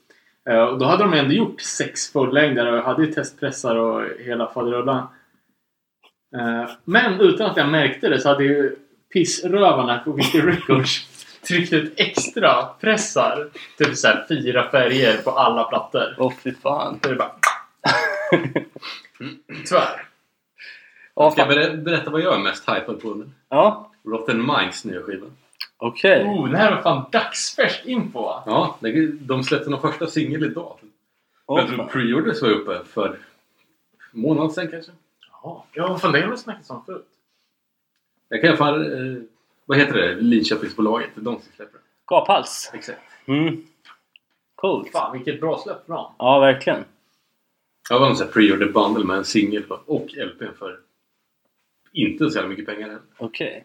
Och då hade de ändå gjort sex fullängder och jag hade ju testpressar och hela faderullan. Eh, Men utan att jag märkte det så hade ju pissrövarna på Wiki Records tryckt ut extra pressar. Typ såhär fyra färger på alla plattor. Åh fy fan. Så det är bara... Tyvärr. Ja, Ska jag ber- berätta vad jag är mest hypad på nu? ja Rotten Minds nya skiva. Okej. Oh, det här var fan dagsfärsk info va? Ja, de släppte någon första singel idag. Åh, jag tror pre-orders var uppe för månad sedan kanske. Jaha. Ja, vad fan det har vi snackat om förut. Jag kan i alla fall... Eh, vad heter det? Linköpingsbolaget. De som släpper det. Gaphals. Exakt. Mm. Coolt. Fan vilket bra släpp dem. Ja, verkligen. Jag var en sån här pre-order bundle med en singel och LPn för inte så jävla mycket pengar heller. Okej.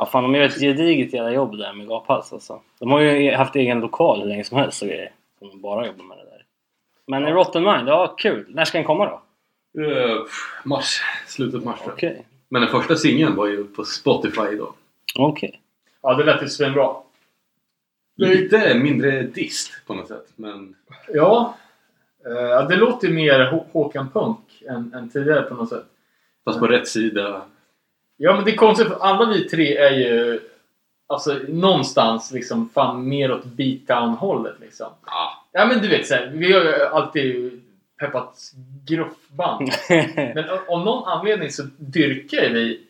Ja, fan, de gör ett gediget jävla jobb där med Gaphals alltså. De har ju haft egen lokal hur länge som helst och grejer. Som de bara jobbar med det där. Men ja. Rotten Mind, ja kul. När ska den komma då? Eh, mars. Slutet mars. Okej. Men den första singeln var ju på Spotify idag. Okej. Ja, det lät ju svinbra. Lite mindre dist på något sätt. Men Ja. Eh, det låter ju mer Hå- Håkan Punk än, än tidigare på något sätt. fast på rätt sida. Ja, men det är konstigt för alla vi tre är ju alltså någonstans liksom fan mer åt beatdown-hållet liksom. Ja. Ja, men du vet så här, vi har ju alltid peppat gruffband. Men av- någon anledning så dyrkar ju vi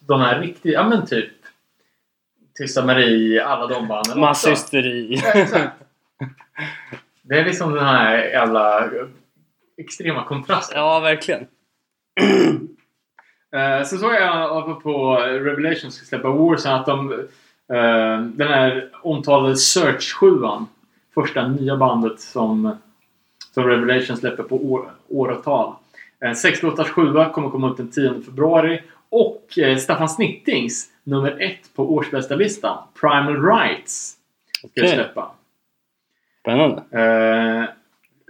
de här riktiga, ja men typ Tysta Marie, alla de banden också. Masshysteri. Ja, exakt. Det är liksom den här jävla extrema kontrasten. ja, verkligen. Eh, så såg jag på Revelation ska släppa Warzone att de eh, den här omtalade Search 7 första nya bandet som, som Revelation släpper på år, åratal. En 6 låtars sjua kommer komma ut den 10 februari och eh, Staffan Snittings nummer ett på årsbästa listan Primal Rights. Ska Okej. släppa. Spännande. Eh,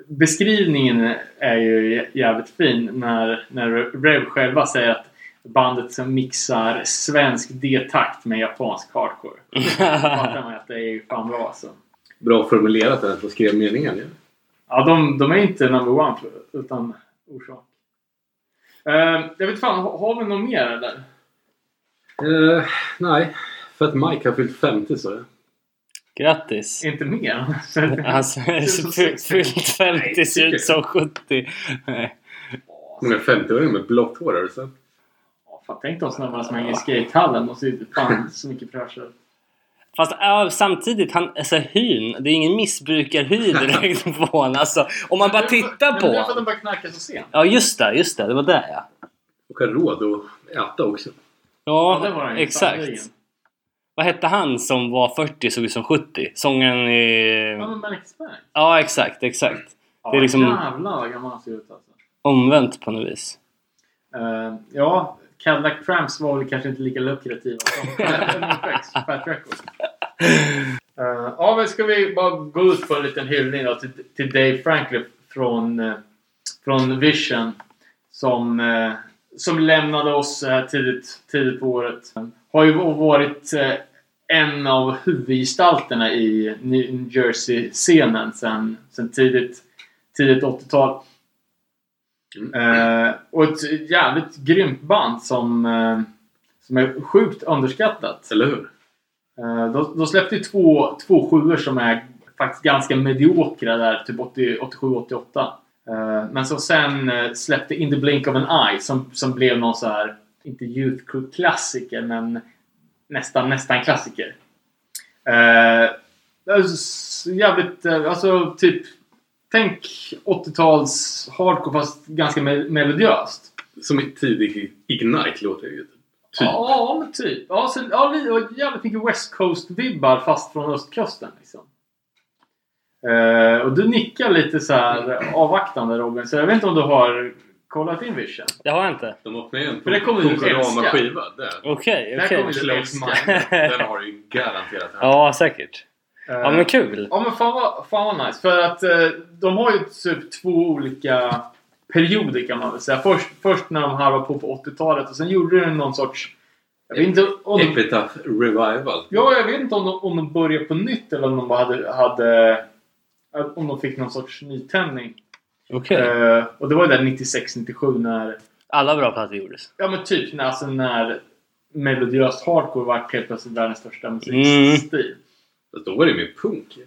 beskrivningen är ju jävligt fin när, när Rev själva säger att bandet som mixar svensk D-takt med japansk hardcore. Då fattar man att det är ju fan bra alltså. Bra formulerat den som skrev meningen. Ja. Ja, de, de är inte number one för, utan orsak. Eh, jag vet fan, har, har vi något mer eller? Eh, nej, för att Mike har fyllt 50 så. jag. Grattis! Inte mer? 60. fyllt 50 ser ut som 70. Nej. Hon är 50-åring med blått hår. har du sett? Ja, fan, tänk de snubbarna som hänger i skatehallen. De ser fan så mycket fräschare ut. Fast ja, samtidigt, han, alltså hyn, det är ingen missbrukarhy direkt på honom. Alltså, om man bara tittar Men det är för att på... de börjar knarka så sent. Ja just det, just det. Det var där ja. Och har råd att äta också. Ja, det Ja, var han ju exakt. Vad hette han som var 40 såg ut som 70? Sångaren Ja, i... men Max Bank. Ja, exakt, exakt. Ja, Det är liksom- Jävlar vad gammal han ser ut alltså. Omvänt på något vis. Eh, ja, Cadillac Tramps var väl kanske inte lika lukrativa som NFX Fat Record. Uh, ja, men ska vi bara gå ut på en liten hyllning då till, till Dave Franklin från, eh, från Vision. Som, eh, som lämnade oss eh, tidigt, tidigt på året. Har ju varit en av huvudgestalterna i New Jersey-scenen sen, sen tidigt, tidigt 80-tal. Eh, och ett jävligt grymt band som, eh, som är sjukt underskattat. Eller hur? Eh, de, de släppte ju två, två sjuor som är faktiskt ganska mediokra där, typ 80 87-88. Eh, men som sen släppte In the Blink of an Eye som, som blev någon så här, inte Youth Crew klassiker men nästan, nästan klassiker. Jävligt, alltså typ Tänk 80-tals hardcore fast ganska me- melodiöst. Som tidig Ignite låter det ju. Typ. Ja, men typ. Ja, så, ja, och jävligt mycket West Coast-vibbar fast från östkusten. Liksom. Eh, och du nickar lite så här avvaktande Robin, så jag vet inte om du har kollat in Vision? Det har jag inte. De öppnade ju en För det kommer du älska. Konkorama-skiva där. Okej, Där okej. kommer du- Mind. Den har du ju garanterat här. Ja, säkert. Eh, Ja, men kul. Ja men fan vad, fan vad nice. För att eh, de har ju typ två olika perioder kan man väl säga. Först, först när de harvade på på 80-talet och sen gjorde de någon sorts... Jag vet inte om de, Epitaph Revival. ja, jag vet inte om de, om de började på nytt eller om de bara hade, hade om de fick någon sorts nytändning. Okej. Eh, och det var ju där 96-97 när... Alla bra plattor gjordes. Ja men typ när, alltså, när melodiöst hardcore var helt plötsligt världens största Mm. Fast Då var det mer punk.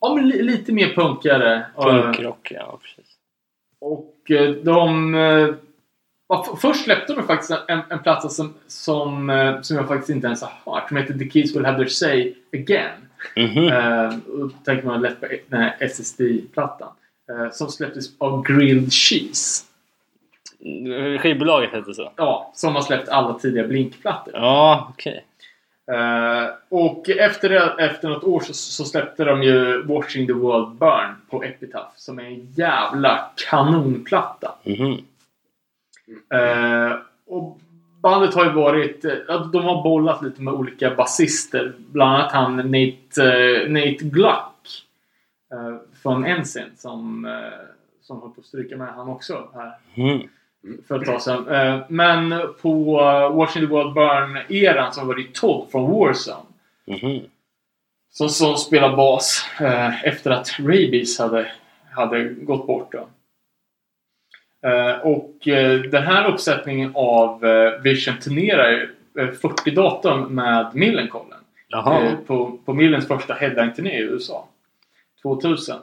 Ja men li, lite mer punkare. Punkrock, ja precis. Och eh, de... eh, Först släppte de faktiskt en, en platta som, som, eh, som jag faktiskt inte ens har hört. Som heter The Kids Will Have Their Say Again. Mhm. Eh, och då tänker man lätt på den här SSD-plattan. Eh, som släpptes av Grilled Cheese. Skivbolaget hette så? Ja, som har släppt alla tidiga Blink-plattor. Ja, okej. Eh, och efter, det, efter något år så, så släppte de ju Watching the World Burn på Epitaph. Som är en jävla kanonplatta. Mhm. Eh, och bandet har ju varit... eh, de har bollat lite med olika basister. Bland annat han Nate, Nate Gluck. Från Ensign som, som höll på att stryka med han också här Mhm. För ett tag sedan. Eh, men på Watching the World Burn-eran så var det Todd från Warzone. Mhm. Som, som spelar bas eh, efter att Rabies hade, hade gått bort. Då. Eh, och eh, den här uppsättningen av eh, Vision turnerar ju eh, 40 datum med Millencolin. Eh, på, på Millens första headline-turné i USA. 2000.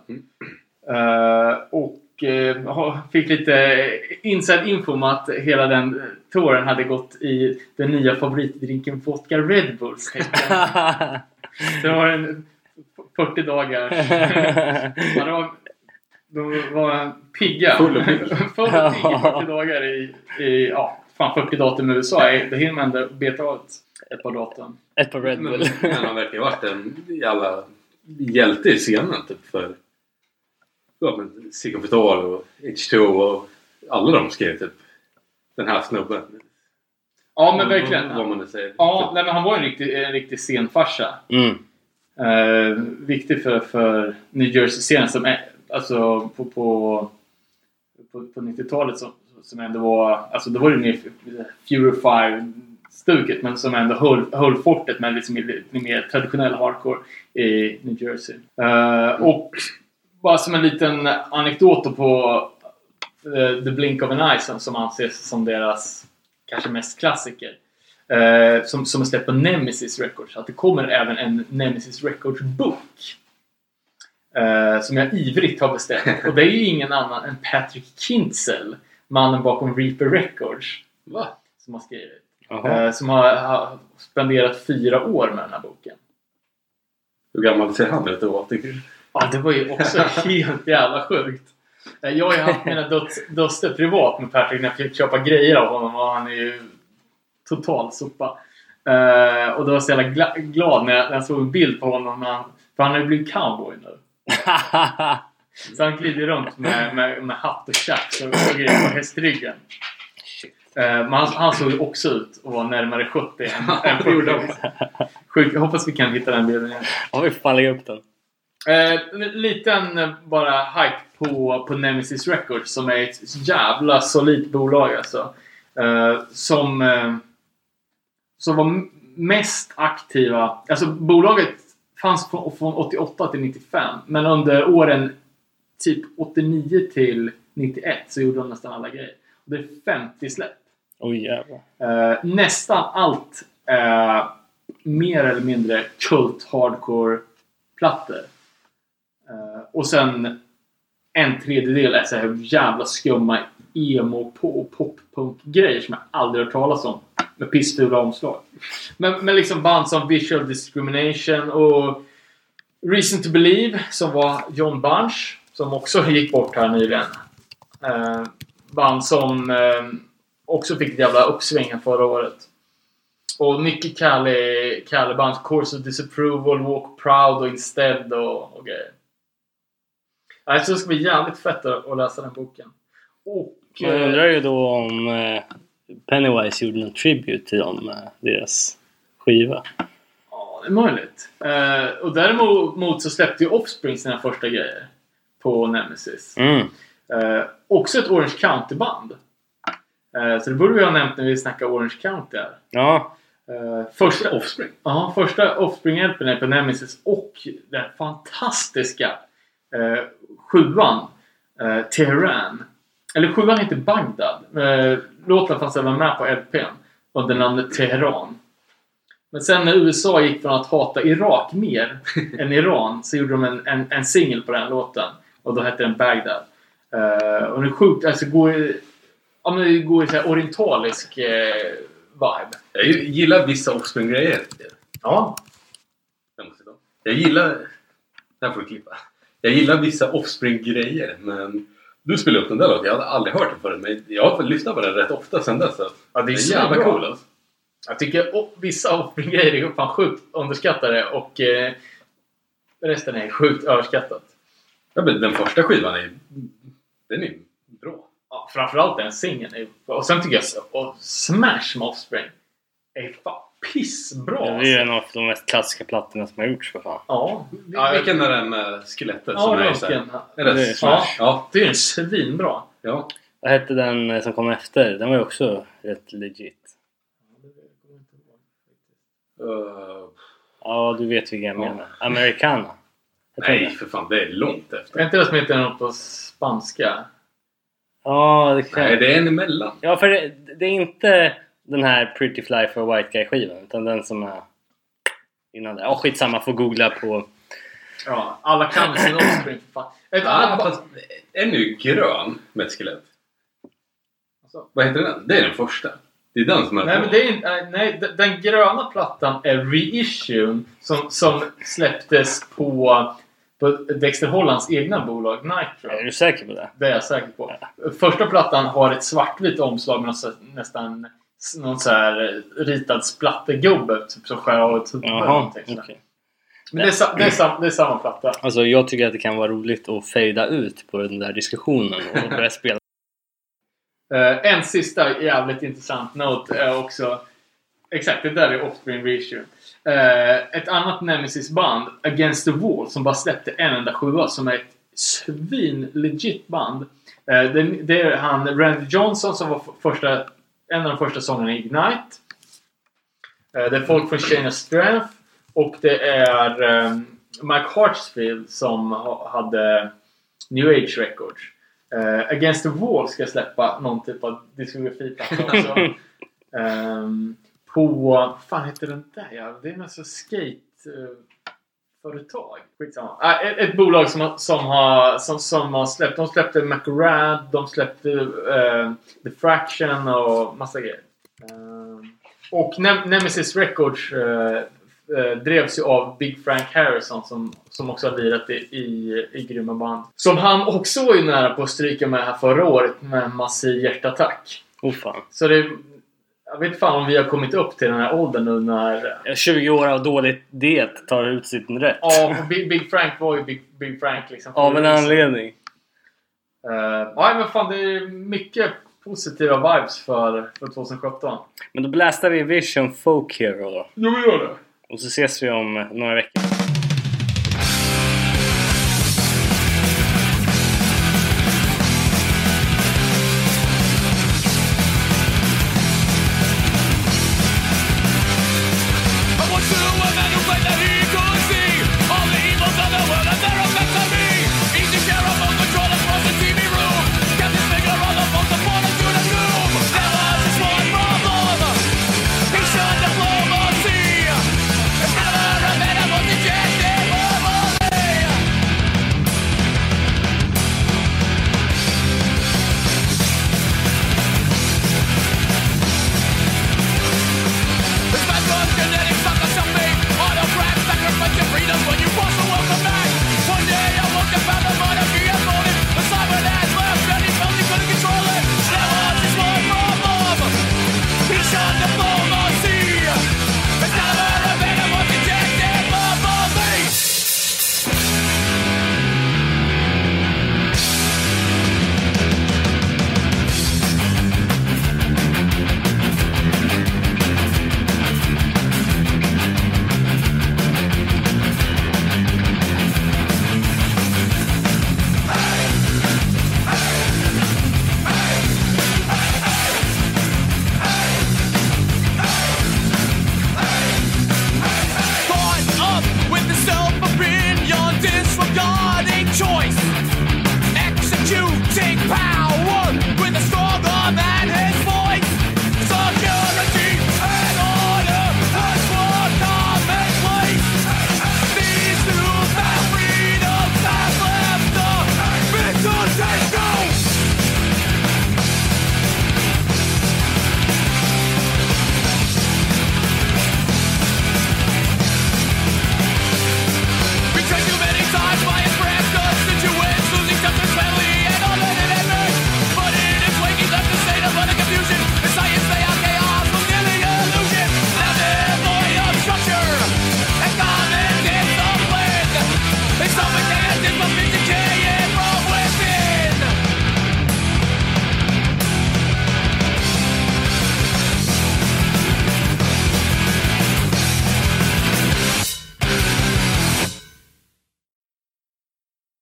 Eh, och eh, fick lite inside info om att hela den eh, touren hade gått i den nya favoritdrinken vodka Red Bulls. Det var en 40 dagar. Det var, de var pigga. Full och pigg. Full och pigg i 40 dagar i, i ja, fan 40 datum i USA. Det hinner man ändå beta av ett, ett par datum. Ett par Red Men, Bull. men han har verkligen varit en jävla hjälte i scenen typ för ja, men It All och H2 och alla de skrev typ den här snubben. Ja, men verkligen. Vad man nu säger. Ja, nej, men han var en riktig, en riktig scenfarsa. Mm. Eh, viktig för, för New Jersey-scenen som är, alltså på, på, på, på 90-talet som, som ändå var, alltså då var det mer Fury 5-stuket men som ändå höll, höll fortet med liksom lite mer traditionell hardcore i New Jersey. Eh, och bara som en liten anekdot på eh, The Blink of an Eye som, anses som deras kanske mest klassiker. Eh, som, som är släppt på Nemesis Records. Att det kommer även en Nemesis Records-bok. Eh, som jag ivrigt har beställt. Och det är ju ingen annan än Patrick Kintzel. Mannen bakom Reaper Records. Va? Som har skrivit. Eh, som har, har spenderat fyra år med den här boken. Hur gammal ser han ut då? tycker du? Ja, det var ju också helt jävla sjukt. Eh, Jag har ju haft mina duster privat med Patrick när jag fick köpa grejer av honom och han är ju total sopa. Eh, och då var jag så jävla gla- glad när jag, när jag såg en bild på honom. Han, för han har ju blivit cowboy nu. Så han glider runt med, med, med hatt och chaps och, och grejer på hästryggen. Eh, men han, han såg ju också ut att vara närmare 70 än, än Det gjorde 40. Sjukt. Jag hoppas vi kan hitta den bilden igen. Ja, vi får fan lägga upp den. Eh, en liten eh, bara hype på, på Nemesis Records som är ett jävla solidt bolag alltså. Eh, som, eh, som var mest aktiva. Alltså bolaget fanns från, från 88 till 95 men under åren typ 89 till 91 så gjorde de nästan alla grejer. Och det är 50 släpp. Oj jävlar. Eh, nästan allt är mer eller mindre kult hardcore plattor. Eh, och sen en tredjedel är så här jävla skumma emo och poppunk-grejer som jag aldrig hört talas om. Med pissfula omslag. Men, men liksom band som Visual Discrimination och Reason to Believe som var John Bunch som också gick bort här nyligen. Eh, band som eh, också fick ett jävla uppsving här förra året. Och Nicky Calle-band, Course of Disapproval, Walk Proud och Instead och, och grejer. Nej, så det ska bli jävligt fett att läsa den boken. Och... Man eh, undrar ju då om eh, Pennywise gjorde någon tribute till dem med deras skiva. Ja, det är möjligt. Eh, och däremot så släppte ju Offspring sina första grejer på Nemesis. Mm. Eh, också ett Orange County-band. Eh, så det borde vi ha nämnt när vi snackar Orange County här. Ja, Eh, första Offspring. Ja, första Offspring-hjälpen är på Nemesis och den fantastiska eh, sjuan eh, Teheran. Eller sjuan heter Bagdad. Eh, låten fanns även med på LPn under namnet Teheran. Men sen när USA gick från att hata Irak mer än Iran så gjorde de en, en, en singel på den låten. Och då hette den Bagdad. Eh, och det är sjukt, alltså går ja, men det går i så här orientalisk eh, vibe. Jag gillar vissa Offspring-grejer. Ja, Jag måste ta. Jag gillar... Här får du klippa. Jag gillar vissa Offspring-grejer men du spelade upp den där låten. Jag hade aldrig hört den förut men jag har fått lyssna på den rätt ofta sen dess. så Ja, Det är är jävla svinbra. cool alltså. Jag tycker vissa Offspring-grejer är fan sjukt underskattade och eh, resten är sjukt överskattat. Ja, men den första skivan är Den är bra. Ja, framförallt den singeln. bra. Och sen tycker jag så- och Smash med Offspring är fan pissbra. det är ju en av de mest klassiska plattorna som har gjorts för fan. Ja, ja, Vilken är den med skelettet ja, som är så här-. Är det Det är Smash? Ja. Det är en svinbra. ja. Vad hette den eh, som kom efter? Den var ju också rätt legit. Uh, Ja, du vet vilken jag Ja. menar. Americana. Nej, för fan. Det är långt efter. Är inte det som heter något på spanska? Ja, det kan Nej, det är en emellan. Ja, för det, det är inte den här Pretty Fly for a White Guy skivan utan den som är innan det. Ja, skitsamma. Får googla på... Ja, alla kan sin Offspring för fan. Ett Ah, annat ba- fast en är ju grön med ett skelett. Alltså. Vad heter den? Det är den första. Det är den som är Nej, men det är inte, nej, den- gröna plattan är reissuen som, som släpptes på, på Dexter Hollands egna bolag Nitro. Är du säker på det? Det är jag säker på. Första plattan har ett svartvitt omslag med någon så, nästan någon så här ritad splattergubbe typ, som skär av ett huvud. Jaha. Men det är, sa, det, är sam, det är samma platta. Alltså jag tycker att det kan vara roligt att fejda ut på den där diskussionen och börja spela. Eh, en sista jävligt intressant note är också... Exakt, det där är Offspring Reissue. Eh, ett annat Nemesis-band, Against the Wall, som bara släppte en enda sjua som är ett svin-legit band. Eh, det, det är han Randy Johnson som var första, en av de första sångerna i Ignite. Eh, det är folk från Chain of Strength och det är ehm, Mike Hartsfield som ha- hade New Age Records. Eh, Against the Wall ska släppa någon typ av diskografiplatta också. Ehm, på, vad fan heter den där? Ja, det är något så skate... företag. Skitsamma. Ah, ett, ett bolag som, har- som, har, som, som har släppt. De släppte McRad, de släppte eh, The Fraction och massa grejer. Ehm, och Nem- Nemesis Records eh, drevs ju av Big Frank Harrison som, som också har lirat i, i, i grymma band. Som han också var ju nära på att stryka med här förra året med en massiv hjärtattack. Oh fan. Så det... Jag vet fan om vi har kommit upp till den här åldern nu när... 20 år av dåligt det tar ut sin rätt. Ja, Big, Big Frank var ju Big, Big Frank liksom. Av en anledning. Uh, nej men fan det är mycket positiva vibes för, för 2017. Men då blästar vi Vision Folk Hero då. Jo, vi gör det. Och så ses vi om några veckor.